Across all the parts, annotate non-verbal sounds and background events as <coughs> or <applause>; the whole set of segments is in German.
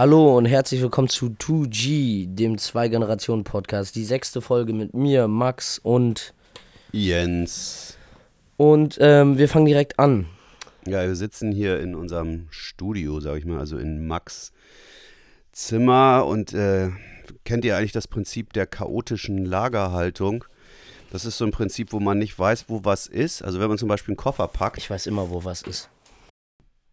Hallo und herzlich willkommen zu 2G, dem Zwei-Generationen-Podcast. Die sechste Folge mit mir, Max und. Jens. Und ähm, wir fangen direkt an. Ja, wir sitzen hier in unserem Studio, sag ich mal, also in Max Zimmer. Und äh, kennt ihr eigentlich das Prinzip der chaotischen Lagerhaltung? Das ist so ein Prinzip, wo man nicht weiß, wo was ist. Also wenn man zum Beispiel einen Koffer packt. Ich weiß immer, wo was ist.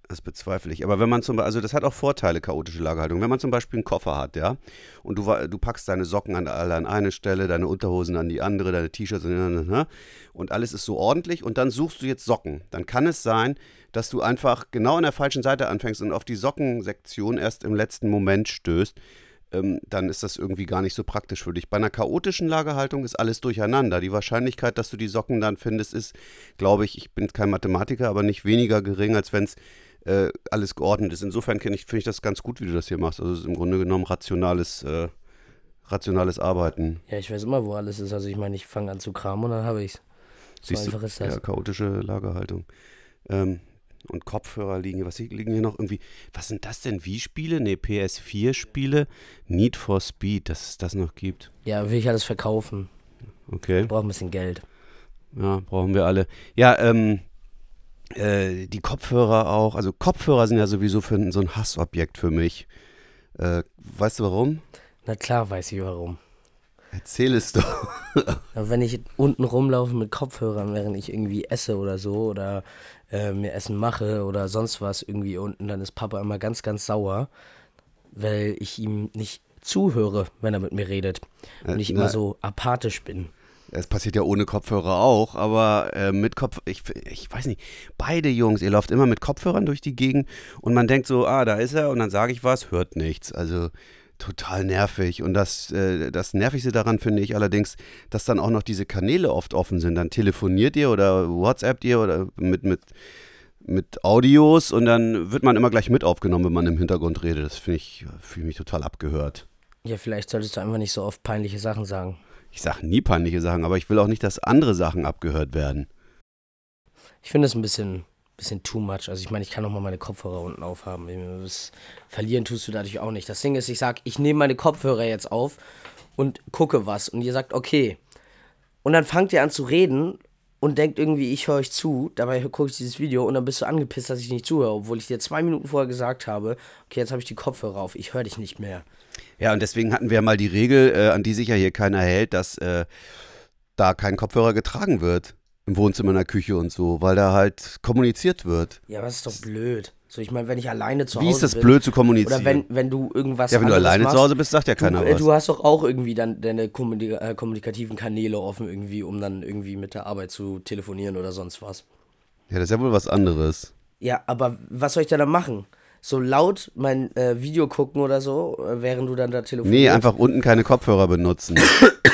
Das bezweifle ich. Aber wenn man zum Beispiel, also das hat auch Vorteile, chaotische Lagerhaltung. Wenn man zum Beispiel einen Koffer hat, ja, und du, du packst deine Socken an, alle an eine Stelle, deine Unterhosen an die andere, deine T-Shirts und alles ist so ordentlich und dann suchst du jetzt Socken. Dann kann es sein, dass du einfach genau an der falschen Seite anfängst und auf die Sockensektion erst im letzten Moment stößt. Ähm, dann ist das irgendwie gar nicht so praktisch für dich. Bei einer chaotischen Lagerhaltung ist alles durcheinander. Die Wahrscheinlichkeit, dass du die Socken dann findest, ist, glaube ich, ich bin kein Mathematiker, aber nicht weniger gering, als wenn es äh, alles geordnet ist. Insofern ich, finde ich das ganz gut, wie du das hier machst. Also es ist im Grunde genommen rationales, äh, rationales Arbeiten. Ja, ich weiß immer, wo alles ist. Also ich meine, ich fange an zu kramen und dann habe ich es. So Siehst einfach du, ist das. Ja, chaotische Lagerhaltung. Ähm, und Kopfhörer liegen hier. Was liegen hier noch irgendwie? Was sind das denn? Wie-Spiele? Ne, PS4-Spiele? Need for Speed, dass es das noch gibt. Ja, will ich alles verkaufen. Okay. Ich brauche ein bisschen Geld. Ja, brauchen wir alle. Ja, ähm, äh, die Kopfhörer auch. Also Kopfhörer sind ja sowieso für, so ein Hassobjekt für mich. Äh, weißt du warum? Na klar weiß ich warum. Erzähl es doch. <laughs> wenn ich unten rumlaufe mit Kopfhörern, während ich irgendwie esse oder so oder äh, mir Essen mache oder sonst was irgendwie unten, dann ist Papa immer ganz, ganz sauer, weil ich ihm nicht zuhöre, wenn er mit mir redet. Und ich äh, immer so apathisch bin. Es passiert ja ohne Kopfhörer auch, aber äh, mit Kopf, ich, ich weiß nicht, beide Jungs, ihr lauft immer mit Kopfhörern durch die Gegend und man denkt so, ah, da ist er und dann sage ich was, hört nichts. Also total nervig. Und das, äh, das Nervigste daran finde ich allerdings, dass dann auch noch diese Kanäle oft offen sind. Dann telefoniert ihr oder WhatsAppt ihr oder mit, mit, mit Audios und dann wird man immer gleich mit aufgenommen, wenn man im Hintergrund redet. Das finde ich, fühle mich total abgehört. Ja, vielleicht solltest du einfach nicht so oft peinliche Sachen sagen ich sage nie peinliche Sachen, aber ich will auch nicht, dass andere Sachen abgehört werden. Ich finde es ein bisschen, bisschen too much. Also ich meine, ich kann auch mal meine Kopfhörer unten aufhaben. Das verlieren tust du dadurch auch nicht. Das Ding ist, ich sage, ich nehme meine Kopfhörer jetzt auf und gucke was. Und ihr sagt, okay. Und dann fangt ihr an zu reden und denkt irgendwie, ich höre euch zu. Dabei gucke ich dieses Video und dann bist du angepisst, dass ich nicht zuhöre, obwohl ich dir zwei Minuten vorher gesagt habe, okay, jetzt habe ich die Kopfhörer auf, ich höre dich nicht mehr. Ja, und deswegen hatten wir mal die Regel, äh, an die sich ja hier keiner hält, dass äh, da kein Kopfhörer getragen wird. Im Wohnzimmer, in der Küche und so, weil da halt kommuniziert wird. Ja, aber das ist doch blöd. So, ich meine, wenn ich alleine zu Hause bin. Wie ist das bin, blöd zu kommunizieren? Oder wenn, wenn du irgendwas. Ja, wenn du alleine machst, zu Hause bist, sagt ja keiner du, was. Du hast doch auch irgendwie dann deine kommunik äh, kommunikativen Kanäle offen, irgendwie, um dann irgendwie mit der Arbeit zu telefonieren oder sonst was. Ja, das ist ja wohl was anderes. Ja, aber was soll ich da dann machen? so laut mein äh, Video gucken oder so, äh, während du dann da telefonierst. Nee, einfach unten keine Kopfhörer benutzen.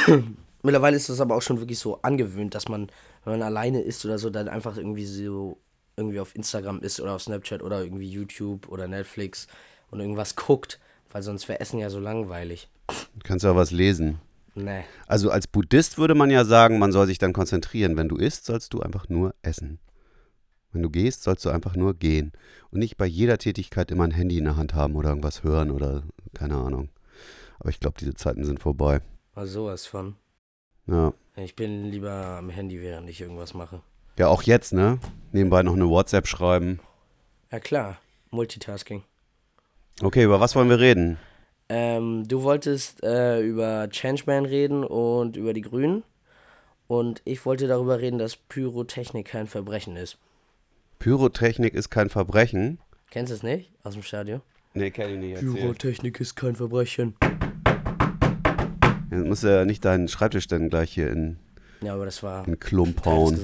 <coughs> Mittlerweile ist das aber auch schon wirklich so angewöhnt, dass man, wenn man alleine ist oder so, dann einfach irgendwie so irgendwie auf Instagram ist oder auf Snapchat oder irgendwie YouTube oder Netflix und irgendwas guckt, weil sonst wäre Essen ja so langweilig. Du kannst ja was lesen. Nee. Also als Buddhist würde man ja sagen, man soll sich dann konzentrieren. Wenn du isst, sollst du einfach nur essen. Wenn du gehst, sollst du einfach nur gehen und nicht bei jeder Tätigkeit immer ein Handy in der Hand haben oder irgendwas hören oder keine Ahnung. Aber ich glaube, diese Zeiten sind vorbei. War sowas von. Ja. Ich bin lieber am Handy, während ich irgendwas mache. Ja, auch jetzt, ne? Nebenbei noch eine WhatsApp schreiben. Ja, klar. Multitasking. Okay, über was wollen wir reden? Ähm, du wolltest äh, über Changeman reden und über die Grünen. Und ich wollte darüber reden, dass Pyrotechnik kein Verbrechen ist. Pyrotechnik ist kein Verbrechen. Kennst du es nicht aus dem Stadion? Nee, kenn ich nicht. Erzähl. Pyrotechnik ist kein Verbrechen. Du musst ja nicht deinen Schreibtisch dann gleich hier in, ja, aber das war in Klump hauen.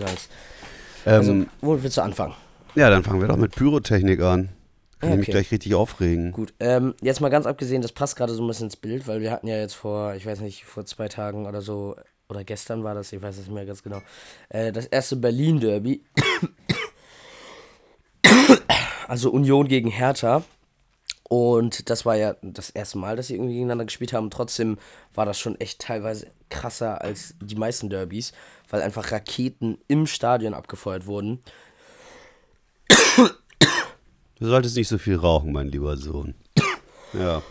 Also, ähm, wo willst du anfangen? Ja, dann fangen wir doch mit Pyrotechnik an. Kann okay. ich mich gleich richtig aufregen. Gut, ähm, jetzt mal ganz abgesehen, das passt gerade so ein bisschen ins Bild, weil wir hatten ja jetzt vor, ich weiß nicht, vor zwei Tagen oder so, oder gestern war das, ich weiß es nicht mehr ganz genau, äh, das erste Berlin-Derby <coughs> also Union gegen Hertha. Und das war ja das erste Mal, dass sie irgendwie gegeneinander gespielt haben. Trotzdem war das schon echt teilweise krasser als die meisten Derbys, weil einfach Raketen im Stadion abgefeuert wurden. Du solltest nicht so viel rauchen, mein lieber Sohn. Ja,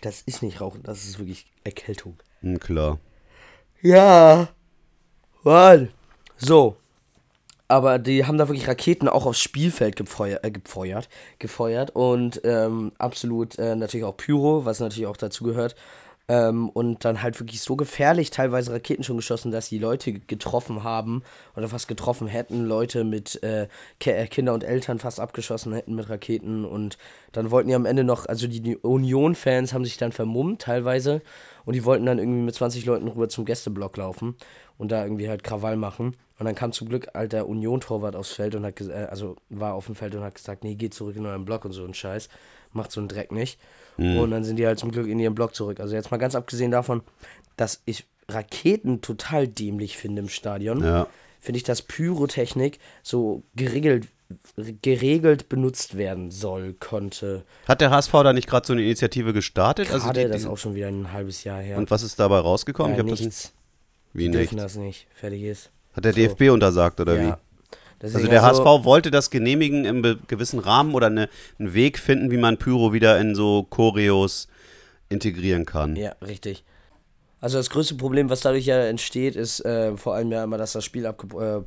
Das ist nicht Rauchen, das ist wirklich Erkältung. hm, klar. Ja. Mann. So. Aber die haben da wirklich Raketen auch aufs Spielfeld gepfeuert, äh, gepfeuert, gefeuert und ähm, absolut äh, natürlich auch Pyro, was natürlich auch dazu gehört. Ähm, und dann halt wirklich so gefährlich teilweise Raketen schon geschossen, dass die Leute getroffen haben oder fast getroffen hätten, Leute mit äh, äh, Kinder und Eltern fast abgeschossen hätten mit Raketen und dann wollten die am Ende noch, also die Union-Fans haben sich dann vermummt teilweise und die wollten dann irgendwie mit 20 Leuten rüber zum Gästeblock laufen und da irgendwie halt Krawall machen. Und dann kam zum Glück der Union-Torwart aufs Feld und hat äh, also war auf dem Feld und hat gesagt, nee, geht zurück in euren Block und so ein Scheiß. Macht so einen Dreck nicht. Und dann sind die halt zum Glück in ihren Block zurück. Also jetzt mal ganz abgesehen davon, dass ich Raketen total dämlich finde im Stadion, Ja. finde ich, dass Pyrotechnik so geregelt, geregelt benutzt werden soll, konnte. Hat der HSV da nicht gerade so eine Initiative gestartet? Gerade also die, das ist auch schon wieder ein halbes Jahr her. und was ist dabei rausgekommen? ja, ich hab das nichts. nicht. Wie Die nicht? dürfen das nicht. Fertig ist. Hat der So. DFB untersagt oder ja. wie? Deswegen Also der HSV wollte das genehmigen im gewissen Rahmen oder eine, einen Weg finden, wie man Pyro wieder in so Choreos integrieren kann. Ja, richtig. Also das größte Problem, was dadurch ja entsteht, ist äh, vor allem ja immer, dass das Spiel äh,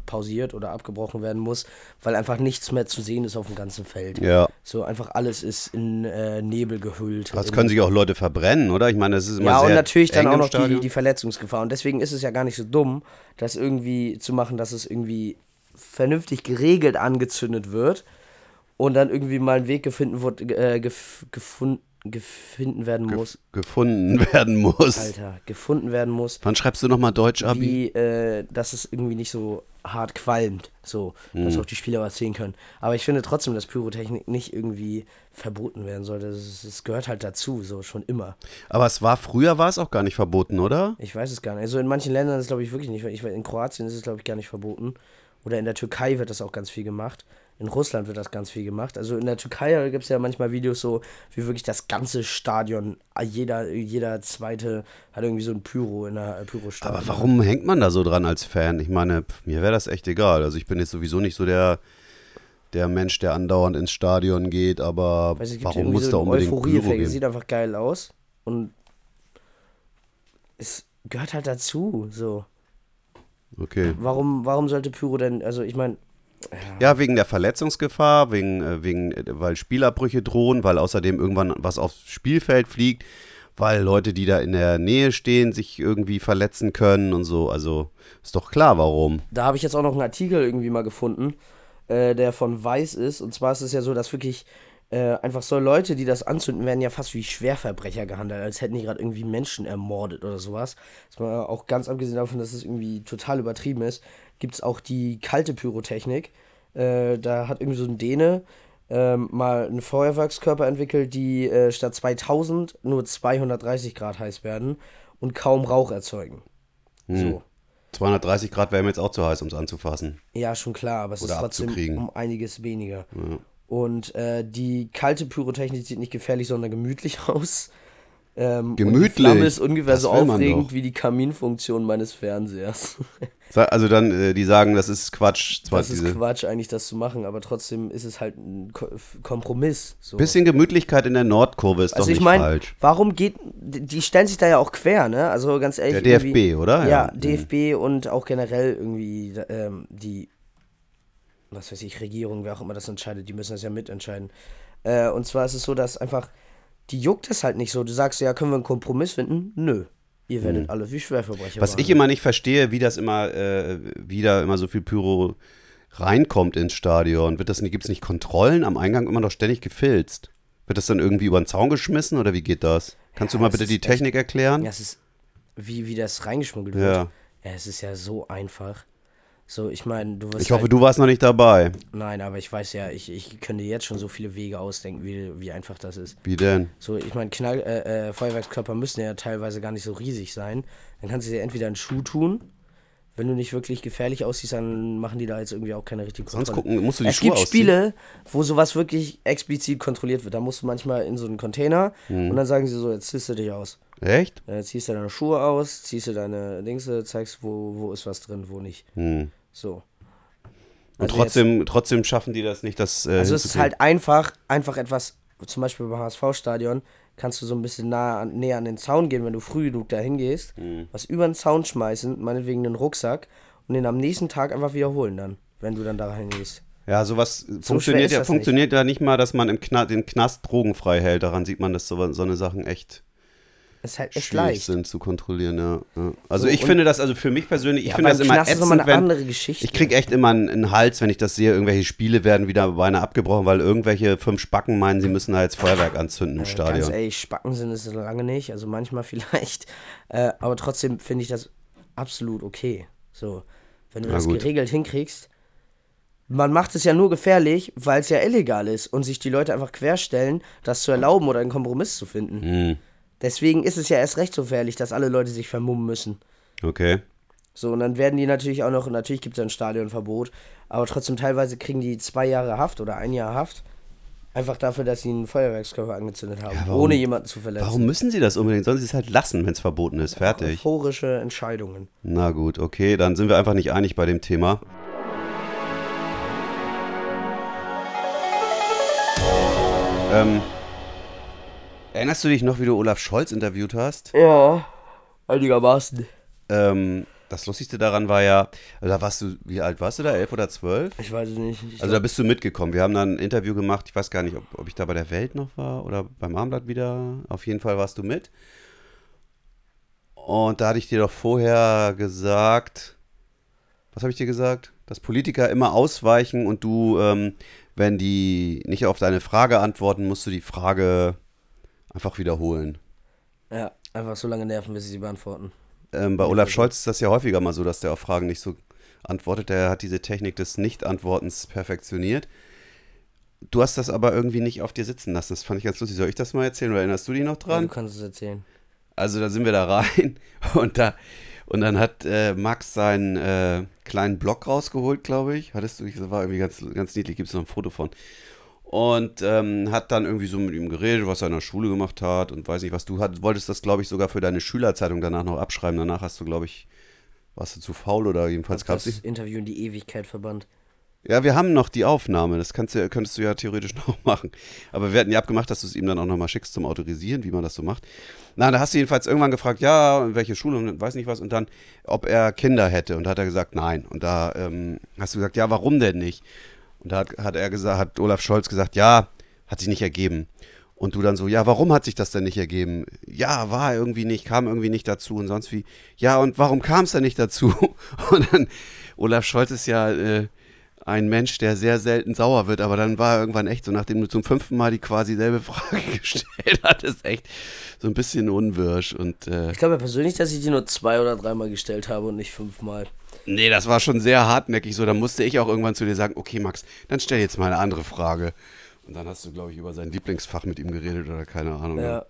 pausiert oder abgebrochen werden muss, weil einfach nichts mehr zu sehen ist auf dem ganzen Feld. Ja. So einfach alles ist in äh, Nebel gehüllt. Das können sich auch Leute verbrennen, oder? Ich meine, das ist immer ja, sehr und natürlich dann auch noch die, die Verletzungsgefahr. Und deswegen ist es ja gar nicht so dumm, das irgendwie zu machen, dass es irgendwie vernünftig geregelt angezündet wird und dann irgendwie mal ein Weg gefunden, wird, äh, gef gefun gefunden werden muss. gefunden <laughs> werden muss. Alter, gefunden werden muss. Wann schreibst du nochmal Deutsch, Abi? wie, äh, dass es irgendwie nicht so hart qualmt, so, dass auch die Spieler was sehen können. Aber ich finde trotzdem, dass Pyrotechnik nicht irgendwie verboten werden sollte. Es, es gehört halt dazu, so schon immer. Aber es war früher war es auch gar nicht verboten, oder? Ich weiß es gar nicht. Also in manchen Ländern ist es glaube ich wirklich nicht. Ich, weiß, in Kroatien ist es glaube ich gar nicht verboten. Oder in der Türkei wird das auch ganz viel gemacht. In Russland wird das ganz viel gemacht. Also in der Türkei gibt es ja manchmal Videos so, wie wirklich das ganze Stadion, jeder, jeder zweite hat irgendwie so ein Pyro in der Pyrostadion. Aber warum hängt man da so dran als Fan? Ich meine, mir wäre das echt egal. Also ich bin jetzt sowieso nicht so der, der Mensch, der andauernd ins Stadion geht, aber Weiß, es gibt warum muss so da unbedingt Pyro Euphorie-Effekt. Es geben? sieht einfach geil aus. Und es gehört halt dazu. So. Okay. Warum, warum sollte Pyro denn, also ich meine, Ja, wegen der Verletzungsgefahr, wegen, äh, wegen, äh, weil Spielabbrüche drohen, weil außerdem irgendwann was aufs Spielfeld fliegt, weil Leute, die da in der Nähe stehen, sich irgendwie verletzen können und so. Also ist doch klar, warum. da habe ich jetzt auch noch einen Artikel irgendwie mal gefunden, äh, der von Weiß ist. Und zwar ist es ja so, dass wirklich äh, einfach so Leute, die das anzünden, werden ja fast wie Schwerverbrecher gehandelt, als hätten die gerade irgendwie Menschen ermordet oder sowas. Das war auch ganz abgesehen davon, dass es irgendwie total übertrieben ist, gibt es auch die kalte Pyrotechnik. Äh, da hat irgendwie so ein Däne ähm, mal einen Feuerwerkskörper entwickelt, die äh, statt 2000 nur 230 Grad heiß werden und kaum Rauch erzeugen. So. 230 Grad wäre mir jetzt auch zu heiß, um es anzufassen. Ja, schon klar, aber es Oder ist trotzdem um einiges weniger. Und äh, die kalte Pyrotechnik sieht nicht gefährlich, sondern gemütlich <laughs> aus. Ähm, Und die Gemütlich? Flamme ist ungefähr so aufregend wie die Kaminfunktion meines Fernsehers. <laughs> Also dann, äh, die sagen, das ist Quatsch. Zwar Das ist diese Quatsch, eigentlich das zu machen, aber trotzdem ist es halt ein Ko Kompromiss. So. bisschen Gemütlichkeit in der Nordkurve ist also doch ich nicht meine, falsch. warum geht, die stellen sich da ja auch quer, ne? Also ganz ehrlich. Der DFB, oder? Ja, Ja. DFB und auch generell irgendwie ähm, die, was weiß ich, Regierung, wer auch immer das entscheidet, die müssen das ja mitentscheiden. Äh, und zwar ist es so, dass einfach, die juckt es halt nicht so. Du sagst ja, können wir einen Kompromiss finden? Nö. Ihr werdet alle wie Schwerverbrecher. Hm. Was ich behandelt. immer nicht verstehe, wie das immer, äh, wie da immer so viel Pyro reinkommt ins Stadion. Wird das gibt es nicht Kontrollen? Am Eingang immer noch ständig gefilzt. Wird das dann irgendwie über den Zaun geschmissen oder wie geht das? Kannst Ja, du mal bitte die echt- Technik erklären? Ja, es ist, wie, wie das reingeschmuggelt Ja. wird. Ja, es ist ja so einfach. So, ich meine, du wirst. Ich hoffe, halt, du warst noch nicht dabei. Nein, aber ich weiß ja, ich, ich könnte jetzt schon so viele Wege ausdenken, wie, wie einfach das ist. Wie denn? So, ich meine, Knall, äh, äh, Feuerwerkskörper müssen ja teilweise gar nicht so riesig sein. Dann kannst du dir entweder einen Schuh tun. Wenn du nicht wirklich gefährlich aussiehst, dann machen die da jetzt irgendwie auch keine richtige Sonst Kontrolle. gucken, musst du die Es Schuhe gibt ausziehen. Spiele, wo sowas wirklich explizit kontrolliert wird. Da musst du manchmal in so einen Container Mhm. und dann sagen sie so, jetzt ziehst du dich aus. Echt? Äh, ziehst du deine Schuhe aus, ziehst du deine Dingse, zeigst, wo, wo ist was drin, wo nicht. Hm. So. Und Also trotzdem, trotzdem schaffen die das nicht, das. Äh, Also es ist halt einfach, einfach etwas zum Beispiel beim HSV-Stadion, kannst du so ein bisschen nah näher an den Zaun gehen, wenn du früh genug da hingehst, was über den Zaun schmeißen, meinetwegen einen Rucksack und den am nächsten Tag einfach wiederholen dann, wenn du dann da hingehst. Ja, sowas schwer funktioniert ja funktioniert ja nicht mal, dass man im Kna den Knast drogenfrei hält. Daran sieht man, dass so, so eine Sachen echt ist halt echt leicht. sind zu kontrollieren. Ja, ja. Also So, ich finde das, also für mich persönlich, ich Ja, finde das immer Knast ist ätzend, nochmal eine wenn, andere Geschichte. Ich krieg echt immer einen, einen Hals, wenn ich das sehe. Irgendwelche Spiele werden wieder beinahe abgebrochen, weil irgendwelche fünf Spacken meinen, sie müssen da jetzt Feuerwerk anzünden im Ganz Stadion. ehrlich, Spacken sind es lange nicht, also manchmal <laughs> vielleicht. Äh, aber trotzdem finde ich das absolut okay. So, wenn du Na das gut. geregelt hinkriegst. Man macht es ja nur gefährlich, weil es ja illegal ist und sich die Leute einfach querstellen, das zu erlauben oder einen Kompromiss zu finden. Hm, Deswegen ist es ja erst recht so gefährlich, dass alle Leute sich vermummen müssen. okay. So, und dann werden die natürlich auch noch, natürlich gibt es ein Stadionverbot, aber trotzdem teilweise kriegen die zwei Jahre Haft oder ein Jahr Haft. Einfach dafür, dass sie einen Feuerwerkskörper angezündet haben, warum- ohne jemanden zu verletzen. Warum müssen sie das unbedingt? Sollen sie es halt lassen, wenn es verboten ist? Fertig. Euphorische Entscheidungen. Na gut, okay, dann sind wir einfach nicht einig bei dem Thema. Ähm, erinnerst du dich noch, wie du Olaf Scholz interviewt hast? Ja, einigermaßen. Ähm, das Lustigste daran war ja, da warst du, wie alt warst du da? Elf oder zwölf? Ich weiß es nicht. Ich Also da bist du mitgekommen. Wir haben dann ein Interview gemacht. Ich weiß gar nicht, ob, ob ich da bei der Welt noch war oder beim Armblatt wieder. Auf jeden Fall warst du mit. Und da hatte ich dir doch vorher gesagt, was habe ich dir gesagt? Dass Politiker immer ausweichen und du, ähm, wenn die nicht auf deine Frage antworten, musst du die Frage einfach wiederholen. ja, einfach so lange nerven, bis sie sie beantworten. Ähm, bei Olaf Scholz ist das ja häufiger mal so, dass der auf Fragen nicht so antwortet. Der hat diese Technik des Nicht-Antwortens perfektioniert. Du hast das aber irgendwie nicht auf dir sitzen lassen. Das fand ich ganz lustig. Soll ich das mal erzählen oder erinnerst du dich noch Ja, dran? du kannst es erzählen. Also da sind wir da rein <laughs> und da und dann hat äh, Max seinen äh, kleinen Blog rausgeholt, glaube ich. Hattest du, das war irgendwie ganz, ganz niedlich, gibt es noch ein Foto von. Und ähm, hat dann irgendwie so mit ihm geredet, was er in der Schule gemacht hat und weiß nicht was. Du hat, wolltest das, glaube ich, sogar für deine Schülerzeitung danach noch abschreiben. Danach hast du, glaube ich, warst du zu faul oder jedenfalls gab es das. Interview in die Ewigkeit verbannt. Ja, wir haben noch die Aufnahme. Das kannst du, könntest du ja theoretisch <laughs> noch machen. Aber wir hatten ja abgemacht, dass du es ihm dann auch nochmal schickst zum Autorisieren, wie man das so macht. Na, da hast du jedenfalls irgendwann gefragt, ja, in welche Schule und weiß nicht was. Und dann, ob er Kinder hätte. Und da hat er gesagt, nein. Und da ähm, hast du gesagt, ja, warum denn nicht? Und da hat, hat er gesagt, hat Olaf Scholz gesagt, ja, hat sich nicht ergeben. Und du dann so, ja, warum hat sich das denn nicht ergeben? Ja, war irgendwie nicht, kam irgendwie nicht dazu und sonst wie. Ja, und warum kam es denn nicht dazu? <laughs> Und dann, Olaf Scholz ist ja äh, ein Mensch, der sehr selten sauer wird, aber dann war er irgendwann echt so, nachdem du zum fünften Mal die quasi selbe <laughs> Frage gestellt hattest, echt so ein bisschen unwirsch. Und äh, Ich glaube ja persönlich, dass ich die nur zwei oder dreimal gestellt habe und nicht fünfmal. Nee, das war schon sehr hartnäckig so. Da musste ich auch irgendwann zu dir sagen, okay, Max, dann stell jetzt mal eine andere Frage. Und dann hast du, glaube ich, über sein Lieblingsfach mit ihm geredet oder keine Ahnung. Ja.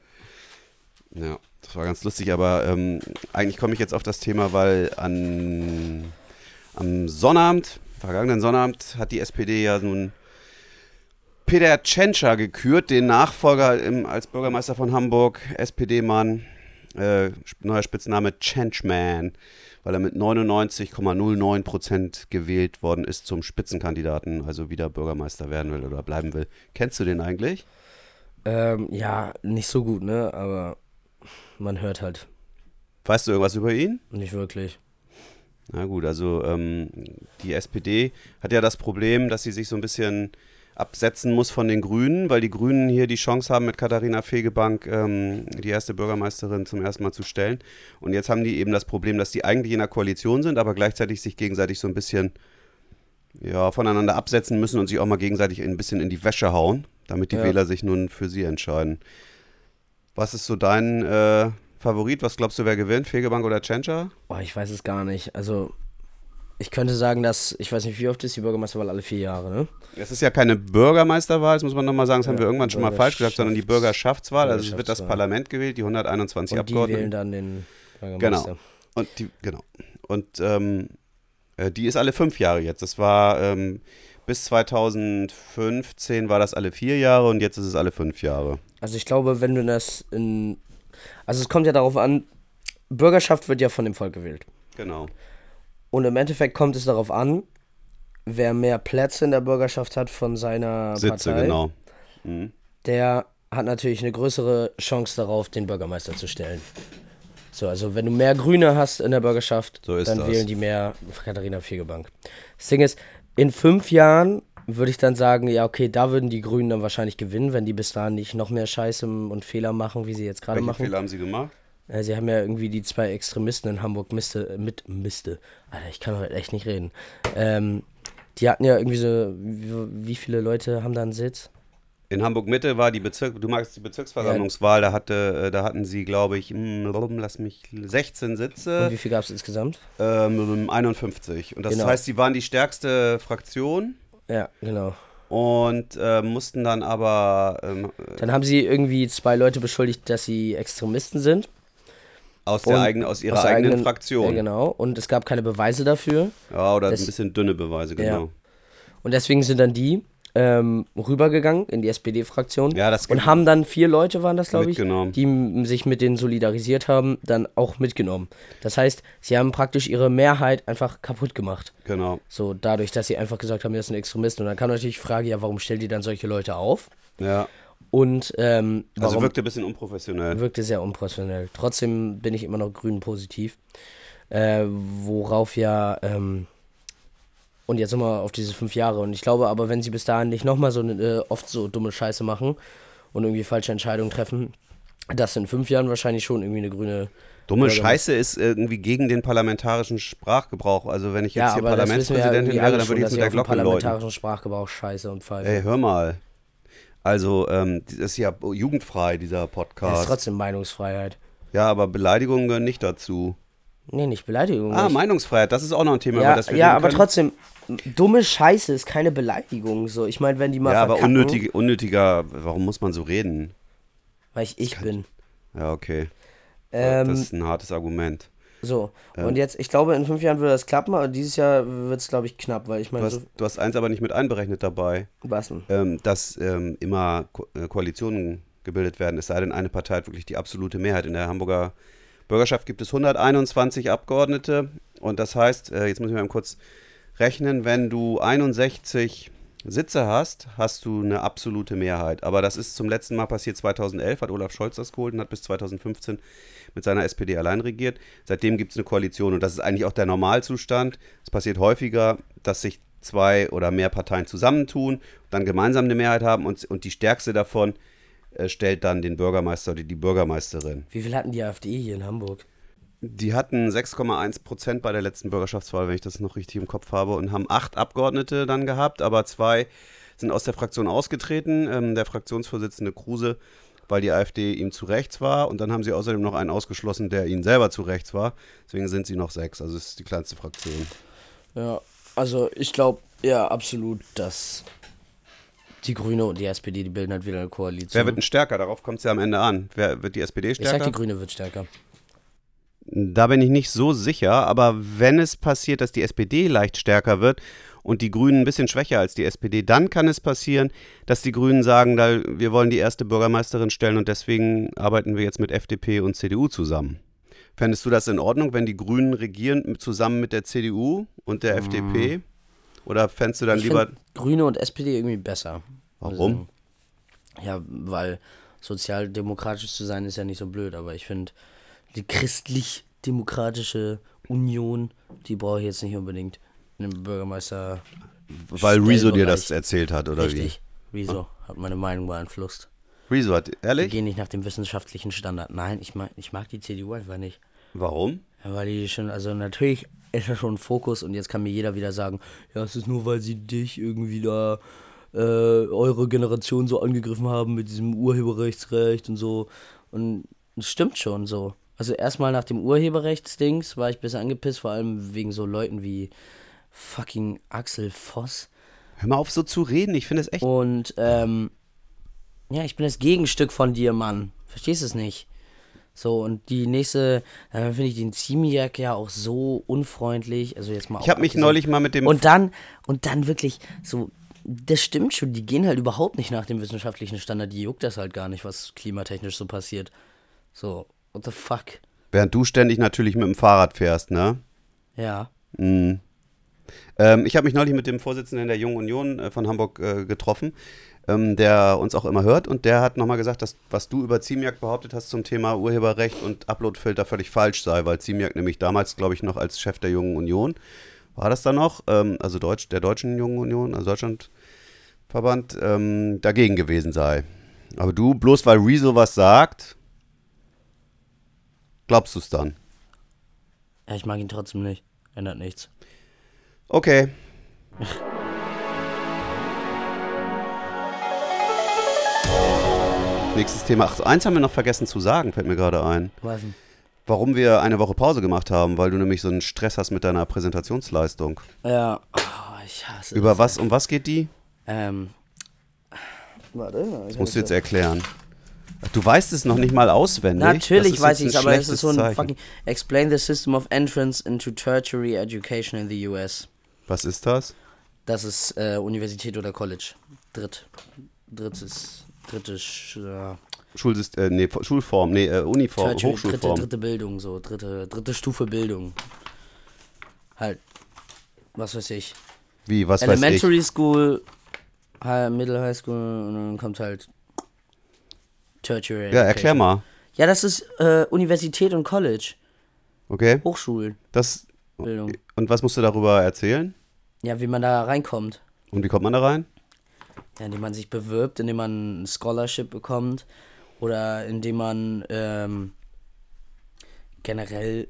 Ja, das war ganz lustig, aber ähm, eigentlich komme ich jetzt auf das Thema, weil an, am Sonnabend, vergangenen Sonnabend, hat die SPD ja nun Peter Tschentscher gekürt, den Nachfolger im, als Bürgermeister von Hamburg, SPD-Mann, äh, neuer Spitzname Tschentschman, weil er mit 99,09 Prozent gewählt worden ist zum Spitzenkandidaten, also wieder Bürgermeister werden will oder bleiben will. Kennst du den eigentlich? Ähm, ja, nicht so gut, ne? Aber man hört halt Weißt du irgendwas über ihn? nicht wirklich. Na gut, also ähm, die SPD hat ja das Problem, dass sie sich so ein bisschen absetzen muss von den Grünen, weil die Grünen hier die Chance haben, mit Katharina Fegebank ähm, die erste Bürgermeisterin zum ersten Mal zu stellen. Und jetzt haben die eben das Problem, dass die eigentlich in der Koalition sind, aber gleichzeitig sich gegenseitig so ein bisschen ja, voneinander absetzen müssen und sich auch mal gegenseitig ein bisschen in die Wäsche hauen, damit die Ja. Wähler sich nun für sie entscheiden. Was ist so dein äh, Favorit? Was glaubst du, wer gewinnt? Fegebank oder Tschentscher? Boah, ich weiß es gar nicht. Also, ich könnte sagen, dass, ich weiß nicht, wie oft ist die Bürgermeisterwahl alle vier Jahre, ne? Es ist ja keine Bürgermeisterwahl, das muss man nochmal sagen, das haben Ja, wir irgendwann schon mal falsch gesagt, sondern die Bürgerschaftswahl. Also es wird das. Parlament gewählt, die 121 Und die wählen Abgeordneten. dann den Bürgermeister. Genau. Und die, genau. Und ähm, äh, die ist alle fünf Jahre jetzt. Das war ähm, bis 2015 war das alle vier Jahre und jetzt ist es alle fünf Jahre. Also ich glaube, wenn du das in. Also es kommt ja darauf an, Bürgerschaft wird ja von dem Volk gewählt. Genau. Und im Endeffekt kommt es darauf an, wer mehr Plätze in der Bürgerschaft hat von seiner Sitze, Partei. genau. Mhm. der hat natürlich eine größere Chance darauf, den Bürgermeister zu stellen. So, also wenn du mehr Grüne hast in der Bürgerschaft, So dann das. wählen die mehr Katharina Fegebank. Das Ding ist, in fünf Jahren würde ich dann sagen, ja, okay, da würden die Grünen dann wahrscheinlich gewinnen, wenn die bis dahin nicht noch mehr Scheiße und Fehler machen, wie sie jetzt gerade Welche machen. Fehler haben sie gemacht? Ja, sie haben ja irgendwie die zwei Extremisten in Hamburg Miste, mit Miste. Alter, ich kann heute echt nicht reden. Ähm, die hatten ja irgendwie so, wie, wie viele Leute haben da einen Sitz? In Hamburg Mitte war die Bezirk, du magst die Bezirksversammlungswahl, da hatte, äh, da hatten sie, glaube ich, mm, lass mich 16 Und Sitze, wie viel gab es insgesamt? ähm, 51. Und das Genau. heißt, sie waren die stärkste Fraktion Ja, genau. und äh, mussten dann aber ähm, Dann haben sie irgendwie zwei Leute beschuldigt, dass sie Extremisten sind. Aus, der eigenen, aus ihrer aus der eigenen, Fraktion. Ja, genau. Und es gab keine Beweise dafür. Ja, oder Das- ein bisschen dünne Beweise, genau. Und deswegen sind dann die ähm, rübergegangen in die SPD-Fraktion. Ja, das Und haben dann vier Leute, waren das, glaube ich, die sich mit denen solidarisiert haben, dann auch mitgenommen. Das heißt, sie haben praktisch ihre Mehrheit einfach kaputt gemacht. Genau. So dadurch, dass sie einfach gesagt haben, das sind Extremisten. Und dann kam natürlich die Frage, ja, warum stellt ihr dann solche Leute auf? Ja. Und ähm, Also wirkte ein bisschen unprofessionell. wirkte sehr unprofessionell. Trotzdem bin ich immer noch grün positiv. Äh, worauf ja, ähm, und jetzt nochmal auf diese fünf Jahre. Und ich glaube aber, wenn sie bis dahin nicht nochmal so äh, oft so dumme Scheiße machen und irgendwie falsche Entscheidungen treffen, dass in fünf Jahren wahrscheinlich schon irgendwie eine grüne. Dumme Scheiße ist irgendwie gegen den parlamentarischen Sprachgebrauch. Also wenn ich jetzt Ja, hier ja Parlamentspräsidentin irgendwie wäre, dann würde ich mit der Glocke läuten. parlamentarischen Sprachgebrauch Scheiße und Pfeife. Ey, hör mal. Also, ähm, das ist ja jugendfrei, dieser das ist Podcast. trotzdem Meinungsfreiheit. Ja, aber Beleidigungen gehören nicht dazu. Nee, nicht Beleidigung. Ah, nicht. Meinungsfreiheit, das ist auch noch ein Thema, ja, über das wir ja aber können. trotzdem, dumme Scheiße ist keine Beleidigung. So, ich meine, wenn die mal Ja, aber unnötig, unnötiger, warum muss man so reden? weil ich ich bin. Ja, okay. Ähm, das ist ein hartes Argument. So, und jetzt, ich glaube, in fünf Jahren würde das klappen, aber dieses Jahr wird es, glaube ich, knapp, weil ich Du meine, hast, so, du hast eins aber nicht mit einberechnet dabei, was denn? ähm, dass ähm, immer Ko äh, Koalitionen gebildet werden, es sei denn, eine Partei hat wirklich die absolute Mehrheit. In der Hamburger Bürgerschaft gibt es 121 Abgeordnete und das heißt, äh, jetzt muss ich mal kurz rechnen, wenn du 61 Sitze hast, hast du eine absolute Mehrheit. Aber das ist zum letzten Mal passiert 2011, hat Olaf Scholz das geholt und hat bis 2015 mit seiner SPD allein regiert. Seitdem gibt es eine Koalition und das ist eigentlich auch der Normalzustand. Es passiert häufiger, dass sich zwei oder mehr Parteien zusammentun, dann gemeinsam eine Mehrheit haben und, und die stärkste davon äh, stellt dann den Bürgermeister oder die Bürgermeisterin. Wie viel hatten die AfD hier in Hamburg? Die hatten 6,1 Prozent bei der letzten Bürgerschaftswahl, wenn ich das noch richtig im Kopf habe, und haben acht Abgeordnete dann gehabt, aber zwei sind aus der Fraktion ausgetreten. Ähm, der Fraktionsvorsitzende Kruse, weil die AfD ihm zu rechts war, und dann haben sie außerdem noch einen ausgeschlossen, der ihnen selber zu rechts war. Deswegen sind sie noch sechs, also es ist die kleinste Fraktion. Ja, also ich glaube, ja, absolut, dass die Grüne und die SPD, die bilden halt wieder eine Koalition. Wer wird denn stärker? Darauf kommt es ja am Ende an. Wer wird die SPD ich sag, stärker? die Grüne wird stärker. Da bin ich nicht so sicher, aber wenn es passiert, dass die SPD leicht stärker wird und die Grünen ein bisschen schwächer als die SPD, dann kann es passieren, dass die Grünen sagen, da, wir wollen die erste Bürgermeisterin stellen und deswegen arbeiten wir jetzt mit FDP und CDU zusammen. Fändest du das in Ordnung, wenn die Grünen regieren zusammen mit der CDU und der FDP? Oder fändest du dann Ich lieber. Grüne und SPD irgendwie besser. Warum? Also, ja, weil sozialdemokratisch zu sein ist ja nicht so blöd, aber ich finde, die christlich-demokratische Union, die brauche ich jetzt nicht unbedingt. Einen Bürgermeister. weil Rezo dir das erzählt hat, oder Richtig. Wieso? Hat meine Meinung beeinflusst. wie? Rezo hat. Die Ehrlich? gehen nicht nach dem wissenschaftlichen Standard. Nein, ich mag, ich mag die CDU einfach nicht. Warum? Ja, weil die schon, also natürlich ist das schon ein Fokus und jetzt kann mir jeder wieder sagen, ja, es ist nur, weil sie dich irgendwie da, äh, eure Generation so angegriffen haben mit diesem Urheberrechtsrecht und so. Und es stimmt schon so. Also erstmal nach dem Urheberrechtsdings war ich ein bisschen angepisst, vor allem wegen so Leuten wie fucking Axel Voss. Hör mal auf, so zu reden. Ich finde es echt. Und ähm, ja, ich bin das Gegenstück von dir, Mann. Verstehst du es nicht? So, und die nächste, dann finde ich den Ziemiak ja auch so unfreundlich. Also jetzt mal Ich habe mich neulich mal mit dem. Und dann, und dann wirklich so, das stimmt schon, die gehen halt überhaupt nicht nach dem wissenschaftlichen Standard. Die juckt das halt gar nicht, was klimatechnisch so passiert. So, what the fuck? Während du ständig natürlich mit dem Fahrrad fährst, ne? Ja. Mhm. Ähm, ich habe mich neulich mit dem Vorsitzenden der Jungen Union äh, von Hamburg äh, getroffen. ähm, der uns auch immer hört und der hat nochmal gesagt, dass was du über Ziemiak behauptet hast zum Thema Urheberrecht und Uploadfilter völlig falsch sei, weil Ziemiak nämlich damals, glaube ich, noch als Chef der Jungen Union, war das dann noch, ähm, also Deutsch, der Deutschen Jungen Union, also Deutschlandverband, ähm, dagegen gewesen sei. Aber du, bloß weil Rezo was sagt, glaubst du es dann? Ja, ich mag ihn trotzdem nicht. Ändert nichts. Okay. <laughs> Nächstes Thema. Ach, eins haben wir noch vergessen zu sagen, fällt mir gerade ein. Was denn? Warum wir eine Woche Pause gemacht haben, weil du nämlich so einen Stress hast mit deiner Präsentationsleistung. Ja, oh, ich hasse Über das. was, um was geht die? Ähm. Warte, Das musst du jetzt erklären. Du weißt es noch nicht mal auswendig. Natürlich weiß ich es, aber es ist so ein schlechtes fucking. Explain the system of entrance into tertiary education in the US. Was ist das? Das ist äh, Universität oder College. Dritt. Drittes. Dritte. Sch- äh, Schulsystem, äh, nee, Schulform, nee, äh, Uniform, Tertiary, dritte, Hochschulform. dritte Bildung, so. Dritte, dritte Stufe Bildung. Halt. Was weiß ich. Wie, was weiß ich? Elementary School, High, Middle High School und dann kommt halt Tertiary. Ja, erklär Education. mal. Ja, das ist äh, Universität und College. Okay? Hochschulbildung. Das, und was musst du darüber erzählen? Ja, wie man da reinkommt. Und wie kommt man da rein? Ja, indem man sich bewirbt, indem man ein Scholarship bekommt oder indem man ähm, generell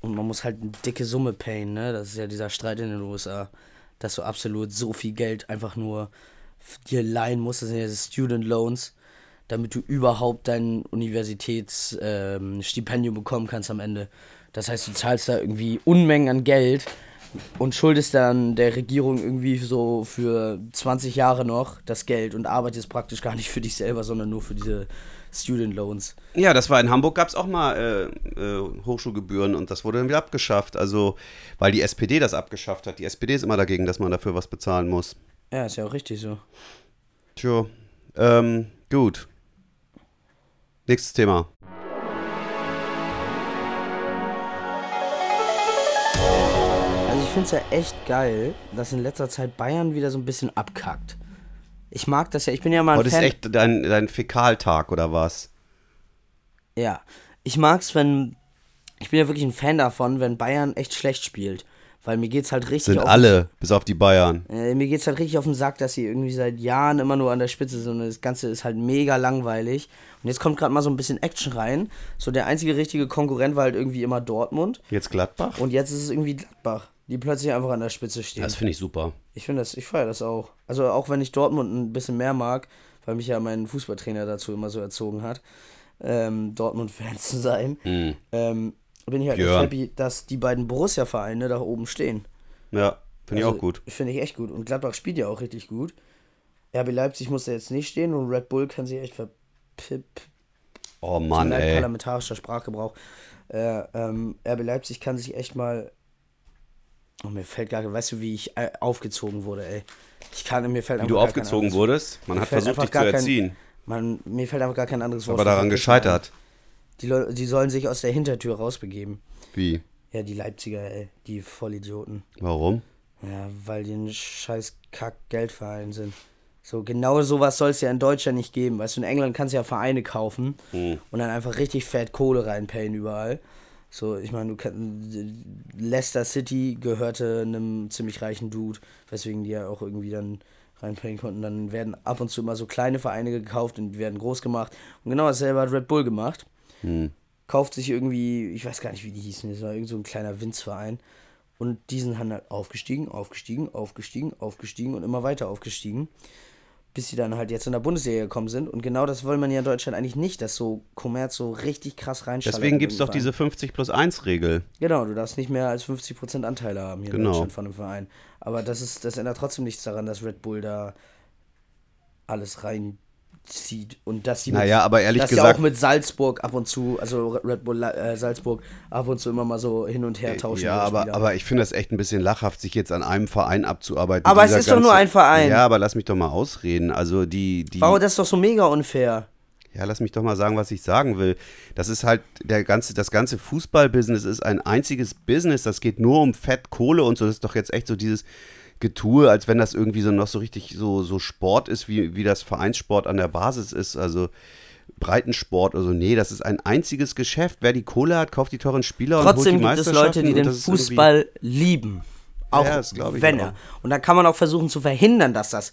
und man muss halt eine dicke Summe payen, ne? Das ist ja dieser Streit in den USA, dass du absolut so viel Geld einfach nur dir leihen musst, das sind ja diese Student Loans, damit du überhaupt dein Universitätsstipendium ähm, bekommen kannst am Ende. Das heißt, du zahlst da irgendwie Unmengen an Geld und schuldest dann der Regierung irgendwie so für 20 Jahre noch das Geld und arbeitest praktisch gar nicht für dich selber, sondern nur für diese Student Loans. Ja, das war in Hamburg, gab es auch mal äh, äh, Hochschulgebühren und das wurde dann wieder abgeschafft. Also, weil die SPD das abgeschafft hat. Die SPD ist immer dagegen, dass man dafür was bezahlen muss. Ja, ist ja auch richtig so. Tja, ähm, gut. Nächstes Thema. Also ich finde es ja echt geil, dass in letzter Zeit Bayern wieder so ein bisschen abkackt. Ich mag das ja, ich bin ja mal ein Heute ist Fan. echt dein, dein Fäkaltag oder was? Ja, ich mag's, wenn ich bin ja wirklich ein Fan davon, wenn Bayern echt schlecht spielt, weil mir geht's halt richtig Sind auf alle, bis auf die Bayern. Äh, mir geht's halt richtig auf den Sack, dass sie irgendwie seit Jahren immer nur an der Spitze sind und das Ganze ist halt mega langweilig. Und jetzt kommt gerade mal so ein bisschen Action rein. So der einzige richtige Konkurrent war halt irgendwie immer Dortmund Jetzt Gladbach? und jetzt ist es irgendwie Gladbach, die plötzlich einfach an der Spitze stehen. Das finde ich super. Ich finde das, ich feiere das auch. Also auch wenn ich Dortmund ein bisschen mehr mag, weil mich ja mein Fußballtrainer dazu immer so erzogen hat, ähm, Dortmund-Fan <laughs> zu sein, ähm, bin ich halt echt Björn. happy, dass die beiden Borussia-Vereine da oben stehen. Ja, finde ich Also, auch gut. Finde ich echt gut. Und Gladbach spielt ja auch richtig gut. RB Leipzig muss da jetzt nicht stehen und Red Bull kann sich echt verpipp. Oh Mann, ey. Parlamentarischer Sprachgebrauch. Äh, ähm, RB Leipzig kann sich echt mal. Oh, mir fällt gar weißt du, wie ich äh, aufgezogen wurde, ey. Ich kann, mir fällt Wie du aufgezogen wurdest, man mir hat versucht, dich zu gar kein- erziehen, Man, mir fällt einfach gar kein anderes Wort. aber daran verpissen ein. Die, die sollen sich aus der Hintertür rausbegeben. Wie? Ja, die Leipziger, ey. Die Vollidioten. Warum? Ja, weil die ein scheiß Kack-Geldverein sind. So, genau sowas soll es ja in Deutschland nicht geben. Weißt du, in England kannst du ja Vereine kaufen Hm. und dann einfach richtig fett Kohle reinpayen überall. So, ich meine, du kannst. Leicester City gehörte einem ziemlich reichen Dude, weswegen die ja auch irgendwie dann reinpayen konnten. Dann werden ab und zu immer so kleine Vereine gekauft und die werden groß gemacht. Und genau dasselbe hat Red Bull gemacht. Kauft sich irgendwie, ich weiß gar nicht, wie die hießen, das war irgend so ein kleiner Winzverein. Und diesen haben halt aufgestiegen, aufgestiegen, aufgestiegen, aufgestiegen und immer weiter aufgestiegen. Bis sie dann halt jetzt in der Bundesliga gekommen sind. Und genau das will man ja in Deutschland eigentlich nicht, dass so Kommerz so richtig krass reinschallert. Deswegen in gibt es doch diese 50 plus 1 Regel. Genau, du darfst nicht mehr als 50% Anteile haben hier in Genau. Deutschland von einem Verein. Aber das ist, das ändert trotzdem nichts daran, dass Red Bull da alles reinzieht. Und dass sie Naja, aber ehrlich dass gesagt- auch mit Salzburg ab und zu, also Red Bull äh, Salzburg, ab und zu immer mal so hin und her tauschen. Ja, aber, aber ich finde das echt ein bisschen lachhaft, sich jetzt an einem Verein abzuarbeiten. Aber es ist doch nur ein Verein. Ja, aber lass mich doch mal ausreden. Also die, die. Wow, das ist doch so mega unfair. Ja, lass mich doch mal sagen, was ich sagen will. Das ist halt der ganze, das ganze Fußballbusiness ist ein einziges Business. Das geht nur um Fett, Kohle und so. Das ist doch jetzt echt so dieses. Getue, als wenn das irgendwie so noch so richtig so, so Sport ist, wie, wie das Vereinssport an der Basis ist. Also Breitensport oder so. Nee, das ist ein einziges Geschäft. Wer die Kohle hat, kauft die teuren Spieler Trotzdem und holt die gibt es Leute, die den Fußball lieben. Auch Ja, das ich wenn auch. er. Und dann kann man auch versuchen zu verhindern, dass das